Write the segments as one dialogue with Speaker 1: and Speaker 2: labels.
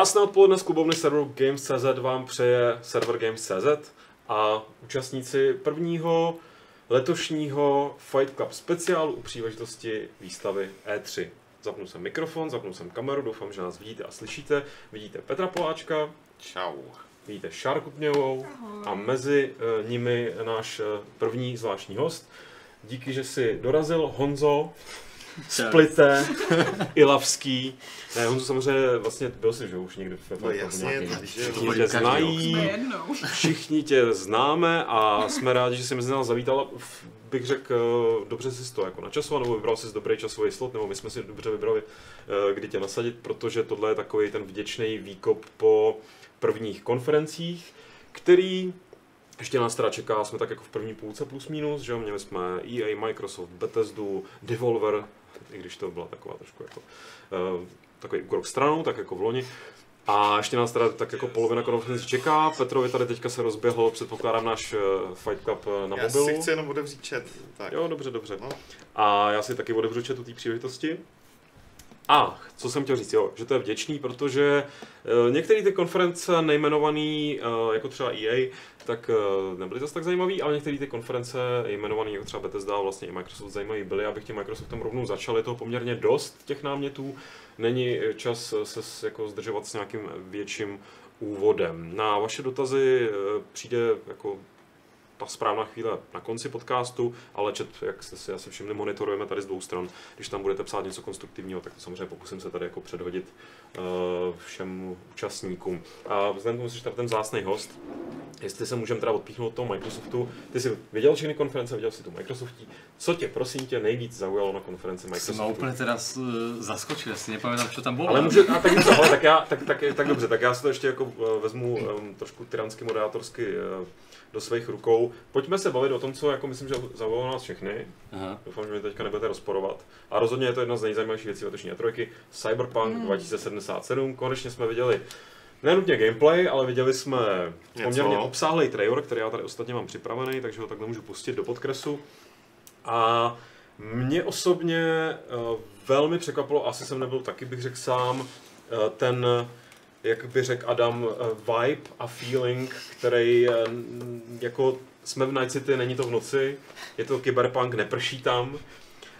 Speaker 1: Krásné odpoledne z klubovny serveru Games.cz vám přeje server Games.cz a účastníci prvního letošního Fight Club speciálu u příležitosti výstavy E3. Zapnul jsem mikrofon, zapnul jsem kameru, doufám, že nás vidíte a slyšíte. Vidíte Petra Poláčka,
Speaker 2: Čau.
Speaker 1: vidíte Šárku Pněvou a mezi eh, nimi náš eh, první zvláštní host. Díky, že jsi dorazil, Honzo, Splité, Ilavský. Ne, Honzo samozřejmě vlastně byl si, že už někdy ve
Speaker 2: No jasně,
Speaker 1: Všichni
Speaker 3: to
Speaker 1: tě znají, všichni tě známe a jsme rádi, že jsi mezi nás zavítal. Bych řekl, eh, dobře jsi to jako načasoval, nebo vybral jsi dobrý časový slot, nebo my jsme si dobře vybrali, eh, kdy tě nasadit, protože tohle je takový ten vděčný výkop po prvních konferencích, který ještě nás teda čeká, jsme tak jako v první půlce plus minus, že jo, měli jsme EA, Microsoft, Bethesdu, Devolver, i když to byla taková trošku jako uh, takový krok stranou, tak jako v loni. A ještě nás teda tak jako polovina konference čeká. Petrovi tady teďka se rozběhl, předpokládám, náš eh, Fight Club eh, na
Speaker 2: já
Speaker 1: mobilu.
Speaker 2: si chci jenom otevřít chat. Tak.
Speaker 1: Jo, dobře, dobře.
Speaker 2: No.
Speaker 1: A já si taky otevřu chat u té příležitosti. A co jsem chtěl říct, jo, že to je vděčný, protože uh, některé ty konference nejmenované, uh, jako třeba EA, tak uh, nebyly zase tak zajímavý, ale některé ty konference jmenované jako třeba Bethesda vlastně i Microsoft zajímavý byly, abych tím Microsoftem rovnou začal, je toho poměrně dost těch námětů, není eh, čas eh, se jako zdržovat s nějakým větším úvodem. Na vaše dotazy eh, přijde jako ta správná chvíle na konci podcastu, ale chat, jak jste si asi všimli, monitorujeme tady z dvou stran. Když tam budete psát něco konstruktivního, tak to samozřejmě pokusím se tady jako předhodit uh, všem účastníkům. A vzhledem k tomu, že ten zásný host, jestli se můžeme teda odpíchnout od toho Microsoftu, ty jsi viděl všechny konference, viděl jsi tu Microsoftí, co tě prosím tě nejvíc zaujalo na konferenci
Speaker 3: Jsem
Speaker 1: Microsoftu?
Speaker 3: úplne teraz uh, zaskočil, ja si nepamätám, čo tam bolo.
Speaker 1: Ale může, a tak, dobře, ale tak, já, tak, tak, tak, dobře, tak já si to ještě jako uh, vezmu um, trošku tyransky, moderátorsky uh, do svých rukou. Pojďme se bavit o tom, co jako myslím, že zaujalo nás všechny.
Speaker 3: Aha.
Speaker 1: Doufám, že mě teďka nebudete rozporovat. A rozhodně je to jedna z nejzajímavějších věcí letošní trojky. Cyberpunk
Speaker 4: Mm.
Speaker 1: 2077. Konečně jsme viděli nenutně gameplay, ale viděli jsme
Speaker 2: Něco.
Speaker 1: poměrně obsáhlý trailer, který já tady ostatně mám připravený, takže ho takhle můžu pustit do podkresu. A mě osobně uh, velmi překvapilo, asi jsem nebyl taky bych řekl sám, uh, ten, jak by řekl Adam, uh, vibe a feeling, který jako jsme v Night City, není to v noci, je to kyberpunk, neprší tam.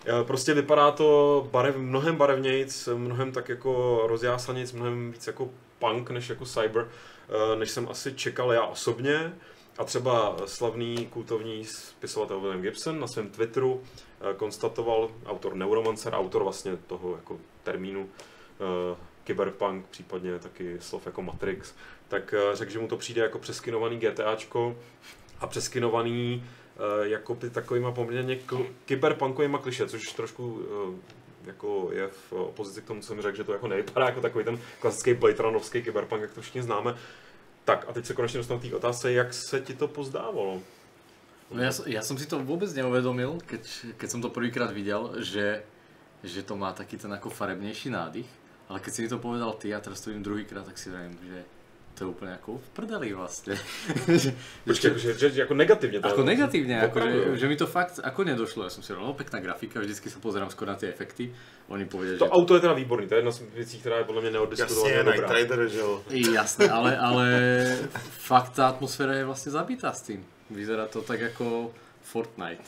Speaker 1: Eh, Prostě vypadá to barev, mnohem barevnějc, mnohem tak jako rozjásanějc, mnohem víc jako punk než jako cyber, eh, než jsem asi čekal já osobně. A třeba slavný kultovní spisovatel William Gibson na svém Twitteru eh, konstatoval, autor Neuromancer, autor vlastně toho jako termínu cyberpunk, případně taky slov jako Matrix, tak řekl, že mu to přijde jako přeskinovaný GTAčko a přeskinovaný eh, jako by takovýma poměrně kyberpunkovýma kliše, což trošku eh, jako je v opozici k tomu, co jsem řekl, že to jako nevypadá jako takový ten klasický Blade Runnerovský kyberpunk, jak to všichni známe. Tak a teď se konečně dostanu k té otázce, jak se ti to pozdávalo?
Speaker 3: No som- ja som si to vôbec neuvedomil, keď, keď som to prvýkrát videl, že, že to má taký ten ako farebnejší nádych. Ale keď si mi to povedal ty, a teraz to vidím druhýkrát, tak si vravím, že to je úplne ako v prdeli vlastne. že,
Speaker 1: Počkej, že, že, že, jako negativně to
Speaker 3: Ako negatívne, ako, že, že mi to fakt ako nedošlo. Ja som si hovoril, no pekná grafika, vždycky sa pozerám skôr na tie efekty. Oni povedia,
Speaker 1: To
Speaker 3: že...
Speaker 1: auto je teda výborný, to je jedna z věcí, která je podle mě
Speaker 2: Jasně,
Speaker 1: neoddiskutovaně
Speaker 2: Night
Speaker 1: dobrá.
Speaker 2: Rider, že jo.
Speaker 3: Jasné, ale, ale fakt tá atmosféra je vlastne zabitá s tým. Vyzerá to tak ako Fortnite.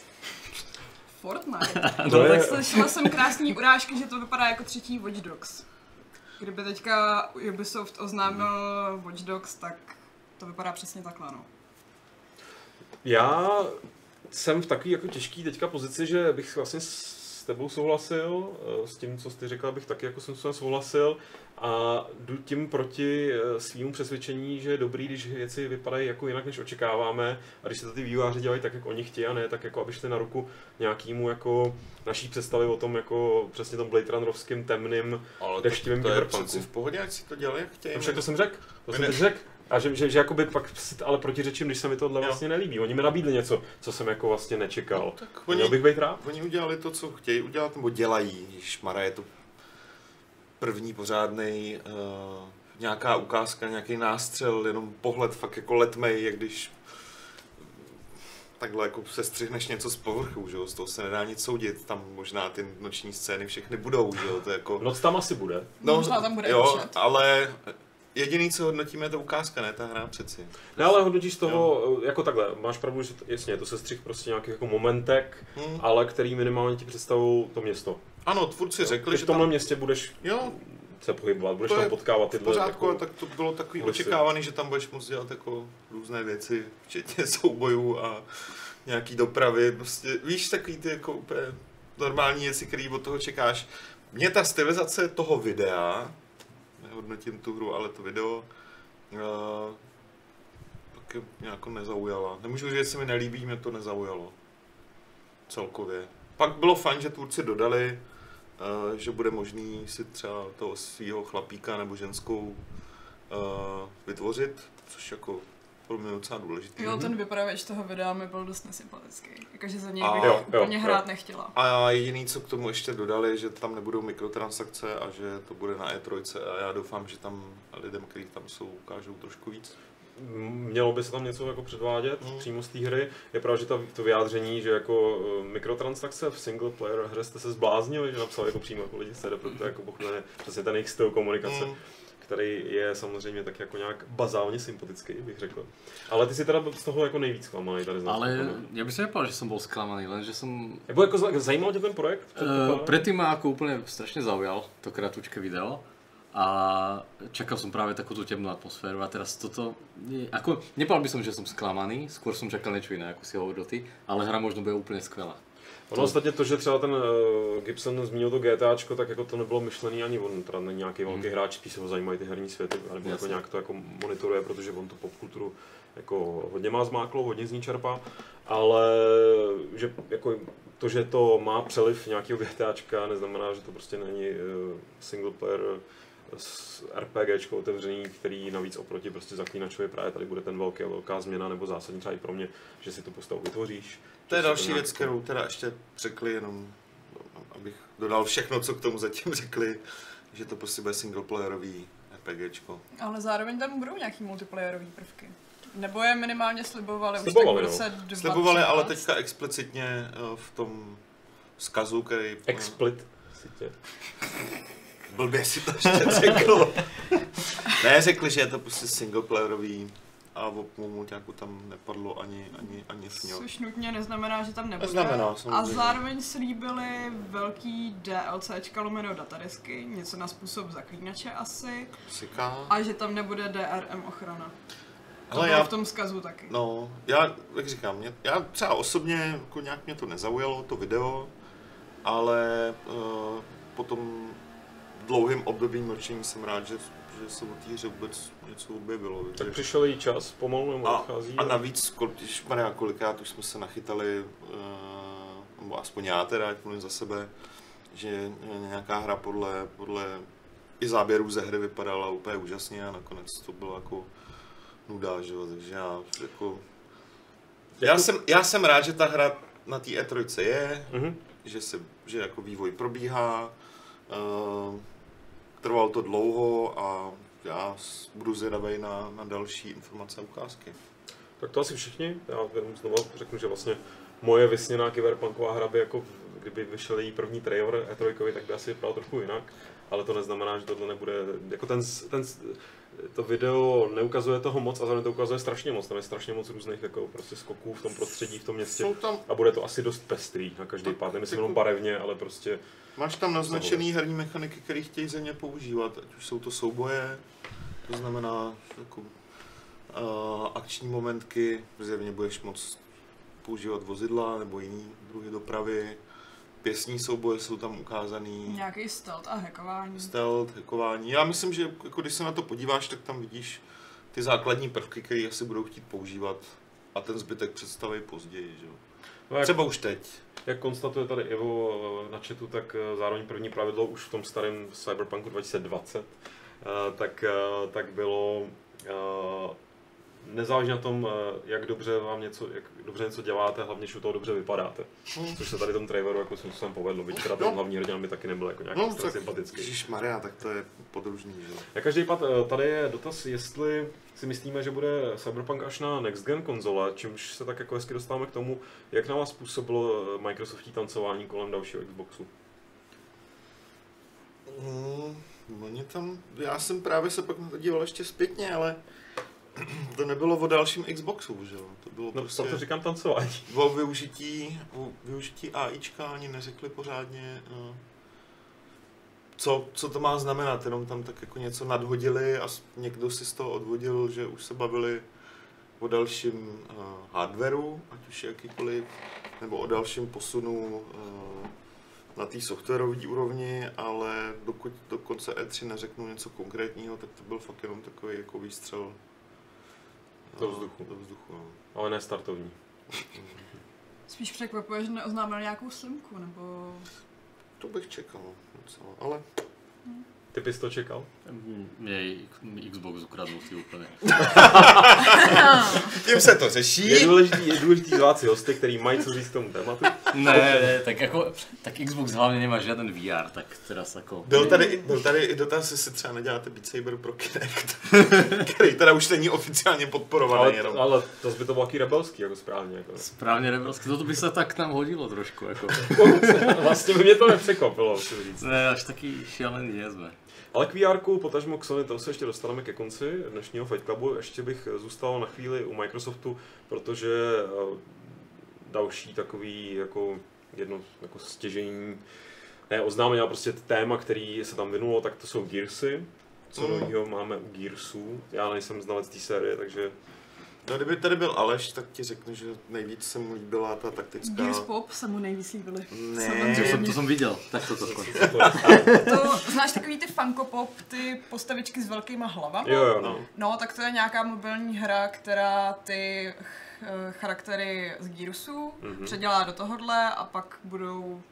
Speaker 4: Fortnite.
Speaker 3: No,
Speaker 1: je,
Speaker 3: tak
Speaker 4: Slyšela jsem krásný urážky, že to vypadá jako třetí Watch Dogs. Kdyby teďka Ubisoft oznámil Watch Dogs, tak to vypadá přesně takhle, no.
Speaker 1: Já jsem v takové jako těžké teďka pozici, že bych vlastně s tebou souhlasil, eh, s tím, co jsi řekl, bych taky jako jsem s souhlasil a jdu tím proti eh, svýmu přesvědčení, že je dobrý, když věci vypadají jako jinak, než očekáváme a když se to ty vývojáři dělají tak, jak oni chtějí a ne tak, jako aby šli na ruku nějakému jako naší představy o tom jako přesně tom Blade Runnerovským temným
Speaker 2: Ale
Speaker 1: Deštivým
Speaker 2: to, to je v pohodě, ať si to dělají, jak chtějí.
Speaker 1: No však to jsem řekl, to
Speaker 2: My
Speaker 1: jsem
Speaker 2: ne-
Speaker 1: řekl. A že, že, že jakoby pak si ale protiřečím, když se mi tohle
Speaker 2: Jo.
Speaker 1: vlastně nelíbí. Oni mi nabídli něco, co jsem jako vlastně nečekal.
Speaker 2: No, tak
Speaker 1: Měl
Speaker 2: oni,
Speaker 1: bych být rád?
Speaker 2: oni udělali to, co chtějí udělat, nebo dělají. Mara je to první pořádný uh, nějaká ukázka, nějaký nástřel, jenom pohled fakt jako letmej, jak když takhle jako se střihneš něco z povrchu, že jo, z toho se nedá nic soudit, tam možná ty noční scény všechny budou, že jo, to je jako...
Speaker 1: Noc tam asi bude.
Speaker 4: Možná tam bude
Speaker 2: jo, ale Jediný, co hodnotíme, je ta ukázka, ne ta hra přeci.
Speaker 1: Ne, ale hodnotíš z toho, jako takhle, máš pravdu, že to, jasně, to se střih prostě nějakých jako momentek,
Speaker 2: Hmm.
Speaker 1: ale který minimálně ti představují to město.
Speaker 2: Ano, tvůrci řekli,
Speaker 1: Ty
Speaker 2: že
Speaker 1: v tomhle
Speaker 2: tam...
Speaker 1: městě budeš
Speaker 2: Jo,
Speaker 1: se pohybovat, budeš
Speaker 2: To
Speaker 1: tam potkávat tyhle
Speaker 2: pořádku,
Speaker 1: jako,
Speaker 2: tak to bylo takový
Speaker 1: kulisy.
Speaker 2: očekávaný, že tam budeš moct dělat jako různé věci, včetně soubojů a nějaký dopravy, prostě víš, takový ty jako úplně normální věci, které od toho čekáš. Mě ta stylizace toho videa, nehodnotím tu hru, ale to video, uh, taky mě jako nezaujala. Nemůžu říct, že se mi nelíbí, mě to nezaujalo. Celkově. Pak bylo fajn, že tvůrci dodali, uh, že bude možný si třeba toho svého chlapíka nebo ženskou uh, vytvořit, což jako pro mě docela důležitý.
Speaker 4: Jo, ten vypravěč toho videa mi byl dost nesympatický. Jakože za něj
Speaker 2: A-
Speaker 4: bych
Speaker 1: Jo, jo,
Speaker 4: úplně
Speaker 1: jo.
Speaker 4: hrát nechtěla.
Speaker 2: A jediný, co k tomu ještě dodali, že tam nebudou mikrotransakce a že to bude na E3 a já doufám, že tam lidem, kteří tam jsou, ukážou trošku víc.
Speaker 1: Mělo by se tam něco jako předvádět
Speaker 2: Mm.
Speaker 1: přímo z té hry. Je pravda, že ta, to vyjádření, že jako eh, mikrotransakce v single player hře jste se zbláznili, že napsali jako přímo jako lidi z CD, protože jako pochopitelně přesně ten jejich styl komunikace,
Speaker 2: Mm.
Speaker 1: Který je samozřejmě tak jako nějak bazálně sympatický, bych řekl. Ale ty si teda z toho jako nejvíc zklamaný tady z nás.
Speaker 3: Ale
Speaker 1: jako, no.
Speaker 3: ja by som nepovedal, že som bol sklamaný, len že som...
Speaker 1: Nebo jako za- zajímal tě ten projekt?
Speaker 3: Uh, predtým ma ako úplne strašne zaujal to kratučké video a čakal som práve takú tú temnú atmosféru a teraz toto, nie, ako, nepovedal by som, že som sklamaný, skôr som čakal niečo iné, ako si hovoril ty, ale hra možno bude úplne skvelá.
Speaker 1: Ono ostatně to, že třeba ten uh, Gibson zmínil to GTAčko, tak jako to nebylo myšlený ani on, teda není nějaký velký hráč, spíš se ho zajímají ty herní světy, nebo jako nějak to jako monitoruje, protože on tu popkulturu jako hodně má zmáklo, hodně z ní čerpá, ale že jako to, že to má přeliv nějakého GTAčka, neznamená, že to prostě není uh, single player s RPGčko otevřený, který navíc oproti prostě zaklínačovi právě tady bude ten velký, velká změna nebo zásadní třeba i pro mě, že si tu postavu vytvoříš.
Speaker 2: To je další věc, kterou teda ještě řekli, jenom abych dodal všechno, co k tomu zatím řekli, že to prostě bude singleplayerový RPGčko.
Speaker 4: Ale zároveň tam budou nějaký multiplayerový prvky. Nebo je minimálně slibovali,
Speaker 1: Slibovali,
Speaker 4: už
Speaker 1: no.
Speaker 4: tak v roce
Speaker 2: Slibovali, ale
Speaker 4: 2013.
Speaker 2: teďka explicitně eh, v tom vzkazu, který...
Speaker 1: Explit sítě.
Speaker 2: Blbě si to ještě řekl. ne, řekli, že je to prostě singleplayerový a o multiáku tam nepadlo ani, ani, ani sňo.
Speaker 4: Což nutně neznamená, že tam nebude.
Speaker 2: Neznamená,
Speaker 4: a zároveň slíbili velký DLCčka lomeno datadisky, něco na způsob zaklínače asi,
Speaker 2: Siká.
Speaker 4: a že tam nebude DRM ochrana. To
Speaker 2: Ale já,
Speaker 4: v tom zkazu taky.
Speaker 2: no, já, jak říkám, mě, já třeba osobně, jako nějak mě to nezaujalo, to video, ale uh, po tom dlouhým období mlčení jsem rád, že, že se o té hře vůbec něco objevilo.
Speaker 1: Tak
Speaker 2: že-
Speaker 1: přišel jí čas, pomalu nebo
Speaker 2: A,
Speaker 1: odchází.
Speaker 2: a navíc, když Maria, kolikrát už jsme se nachytali, uh, nebo aspoň já teda, ať mluvím za sebe, že nějaká hra podle, podle i záběrů ze hry vypadala úplně úžasně a nakonec to bylo jako nuda, že jo, takže já jako... Já jsem, já jsem rád, že ta hra na té E3 je,
Speaker 1: Mhm.
Speaker 2: že, se, že jako vývoj probíhá, uh, trvalo to dlouho a já budu zvědavý na, na další informace a ukázky.
Speaker 1: Tak to asi všichni. Já jenom znovu řeknu, že vlastně moje vysněná kyberpunková hra by jako, kdyby vyšel její první trailer E3, tak by asi vypadal trochu jinak. Ale to neznamená, že tohle nebude, jako ten, ten, to video neukazuje toho moc a zároveň to ukazuje strašně moc. Tam je strašně moc různých jako prostě skoků v tom prostředí, v tom městě.
Speaker 2: Jsou tam,
Speaker 1: A bude to asi dost pestrý na každý pád. Nemyslím
Speaker 2: jako-
Speaker 1: jenom barevně, ale prostě
Speaker 2: máš tam naznačený herní mechaniky, které chtějí země používat, ať už jsou to souboje, to znamená jako, uh, akční momentky, zjevně budeš moc používat vozidla nebo jiný druhy dopravy, pěsní souboje jsou tam ukázaný.
Speaker 4: Nějaký stealth a hackování.
Speaker 2: stealth, hackování. Já myslím, že jako když se na to podíváš, tak tam vidíš ty základní prvky, které asi budou chtít používat a ten zbytek představí později. Že? jo.
Speaker 1: no, jak,
Speaker 2: Třeba už teď.
Speaker 1: jak konstatuje tady Ivo eh, na chatu, tak eh, zároveň první pravidlo už v tom starém Cyberpunku 2020, eh, tak, tak bylo eh, nezáleží na tom, eh, jak dobře vám něco, jak dobře něco děláte, hlavně, že u toho dobře vypadáte.
Speaker 2: Hmm.
Speaker 1: Což se tady tom traileru jako jsem způsobem povedlo, byť teda ten
Speaker 2: No.
Speaker 1: hlavní hrdina mi taky nebyl jako nějak
Speaker 2: No, tak
Speaker 1: sympatický.
Speaker 2: Maria, tak to je podružný. Že?
Speaker 1: Jak každý pad, eh, tady je dotaz, jestli si myslíme, že bude Cyberpunk až na next gen konzole, čímž se tak jako hezky dostáváme k tomu, jak na vás působilo Microsoftí tancování kolem dalšího Xboxu.
Speaker 2: Mm, Oni tam, já jsem právě se pak na to díval ještě zpětně, ale to nebylo o dalším Xboxu, že jo? To bylo
Speaker 1: No,
Speaker 2: prostě
Speaker 1: proto říkám tancování.
Speaker 2: o využití, o využití AIčka ani neřekli pořádně, eh, co, co to má znamenat, jenom tam tak jako něco nadhodili a někdo si z toho odvodil, že už se bavili o dalším uh, hardwareu, ať už jakýkoliv, nebo o dalším posunu uh, na té softwarové úrovni, ale dokud do konce E3 neřeknu něco konkrétního, tak to byl fakt jenom takový jako výstřel eh,
Speaker 1: Do vzduchu.
Speaker 2: Do vzduchu no.
Speaker 1: Ale ne startovní.
Speaker 4: Spíš překvapuje, že neoznámil nějakou slimku, nebo...
Speaker 2: To bych čekal docela, ale
Speaker 1: Ty bys to čekal?
Speaker 3: Mne Xbox ukradnul si úplne.
Speaker 2: tím se to řeší.
Speaker 1: Je důležitý, je důležitý zvát si hosty, který mají co říct k tomu tématu.
Speaker 3: Ne, ne, tak jako, tak Xbox hlavne nemá žiaden VR, tak teraz ako...
Speaker 2: Byl tady, byl tady i dotaz, jestli třeba neděláte Beat Saber pro Kinect, který teda už není oficiálně podporovaný
Speaker 1: Ale,
Speaker 2: jenom.
Speaker 1: ale to by to bylo taky rebelský, jako správně. Jako.
Speaker 3: Správne rebelské, toto by sa tak nám hodilo trošku, ako.
Speaker 1: Vlastně by mě to nepřekvapilo, musím říct.
Speaker 3: Ne, až taký šialený nie sme.
Speaker 1: Ale k VR, potažmo k Sony, tam se ještě dostaneme ke konci dnešního Fight Clubu. Ještě bych zůstal na chvíli u Microsoftu, protože eh, další takový jako jedno jako stěžení, ne oznámení, ale prostě téma, který se tam vynulo, tak to jsou Gearsy. Co
Speaker 2: Mm.
Speaker 1: nového máme u Gearsů. Já nejsem znalec té série, takže
Speaker 2: No, kdyby tady byl Aleš, tak ti řeknu, že nejvíc se mu líbila ta taktická...
Speaker 4: Gears Pop se mu nejvíc líbily.
Speaker 2: Ne.
Speaker 3: To som, to som videl, tak
Speaker 1: to je?
Speaker 4: To, znáš takový ty Funko Pop, ty postavičky s velkýma hlavama?
Speaker 1: Jo, jo, no.
Speaker 4: No, tak to je nějaká mobilní hra, která ty ch- charaktery z Gearsů
Speaker 1: Mhm.
Speaker 4: předělá do tohohle a pak budou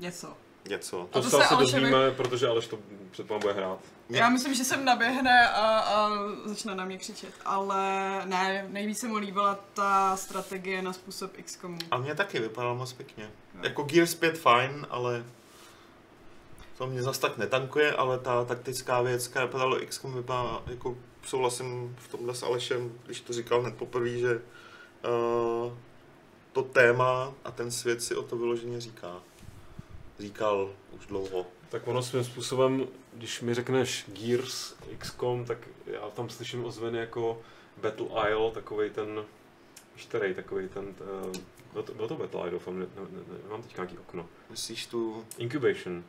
Speaker 4: něco.
Speaker 2: Něco.
Speaker 1: To,
Speaker 4: to
Speaker 1: se
Speaker 4: se
Speaker 1: asi dozvíme, protože Aleš to předpokládám bude hrát.
Speaker 4: Já myslím, že sem naběhne a, a začne na mě křičet, ale ne, nejvíc se mu líbila ta strategie na způsob XCOMu.
Speaker 2: A mě taky vypadalo moc pěkně.
Speaker 4: Jo.
Speaker 2: Jako Gears 5 fajn, ale to mě zas tak netankuje, ale ta taktická věc, která vypadalo XCOM, vypadá jako souhlasím v tomhle s Alešem, když to říkal hned poprvé, že uh, to téma a ten svět si o to vyloženě říká. Říkal už dlouho.
Speaker 1: Tak ono svým způsobem, když mi řekneš Gears XCOM, tak já tam slyším ozveny jako Battle Isle, takový ten, víš který, takový ten, uh, byl, to, byl to Battle Isle, doufám, ne, ne, ne, nemám teď nějaký okno.
Speaker 2: Myslíš tu
Speaker 1: Incubation,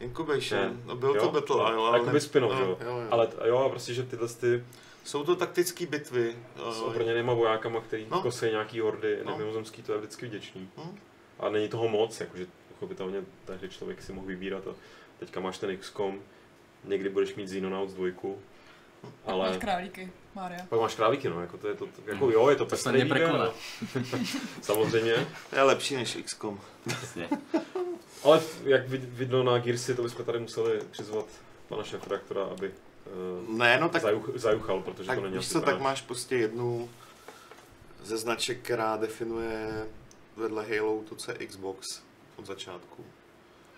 Speaker 2: Incubation?
Speaker 1: Ne.
Speaker 2: No byl
Speaker 1: Jo?
Speaker 2: to Battle
Speaker 1: No,
Speaker 2: Isle, ale...
Speaker 1: jakoby spin-off,
Speaker 2: no,
Speaker 1: jo?
Speaker 2: jo, jo.
Speaker 1: ale t- jo, a prostě, že tyhle ty
Speaker 2: Jsou to taktické bitvy.
Speaker 1: s
Speaker 2: eh,
Speaker 1: obrněnýma vojákama, který
Speaker 2: No.
Speaker 1: kosí nějaký hordy
Speaker 2: No.
Speaker 1: no. mimozemský, to je vždycky vděčný.
Speaker 2: hm?
Speaker 1: A není toho moc, jakože pochopitelně tehdy člověk si mohl vybírat a teďka máš ten XCOM, někdy budeš mít Xenonauts 2, ale...
Speaker 4: Máš králíky, Mária.
Speaker 1: Pak máš králíky, no, jako to je to, jako jo, je to pestrý výběr, no. Samozřejmě,
Speaker 2: To je lepší než XCOM.
Speaker 3: Jasne.
Speaker 1: ale jak vid- vidno na Gearsy, to bychom tady museli přizvat pana šéfredaktora, aby uh,
Speaker 2: Ne, no tak,
Speaker 1: zajuch, zajuchal, protože
Speaker 2: tak
Speaker 1: to není
Speaker 2: víš
Speaker 1: asi
Speaker 2: co, tak máš prostě jednu ze značek, která definuje vedle Halo to, co je Xbox od začátku.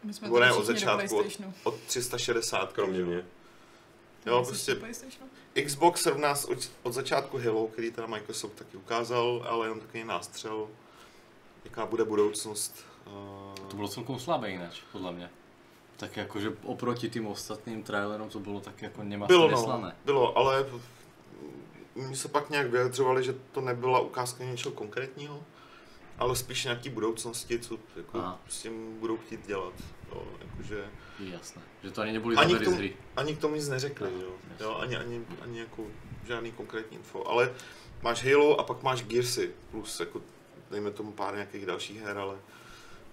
Speaker 4: My jsme
Speaker 2: Nebo ne, od začátku, od-. Od 360.
Speaker 1: Kromě mě.
Speaker 2: Jo, prostě? Xbox rovná od, od začátku Halo, který teda Microsoft taky ukázal, ale jenom takový nástřel, jaká bude budoucnost. Uh,
Speaker 3: To bolo celkom slabé ináč, podľa mňa. Tak akože oproti tým ostatným trailerom to bolo tak ako
Speaker 2: bylo,
Speaker 3: nemasne
Speaker 2: no, bylo, ale mi se pak nějak vyjadřovali, že to nebyla ukázka něčeho konkrétního, ale spíš nějaký budoucnosti, co jako
Speaker 3: Aha.
Speaker 2: s tím budou chtít dělat. Jo, jakože,
Speaker 3: Je jasné. Že to ani neboli
Speaker 2: Ani k tomu-
Speaker 3: z hry.
Speaker 2: ani k tomu nic neřekli,
Speaker 3: No,
Speaker 2: jo. jo ani, ani, ani jako žádný konkrétní info, ale máš Halo a pak máš Gearsy, plus jako dejme tomu pár nějakých dalších her, ale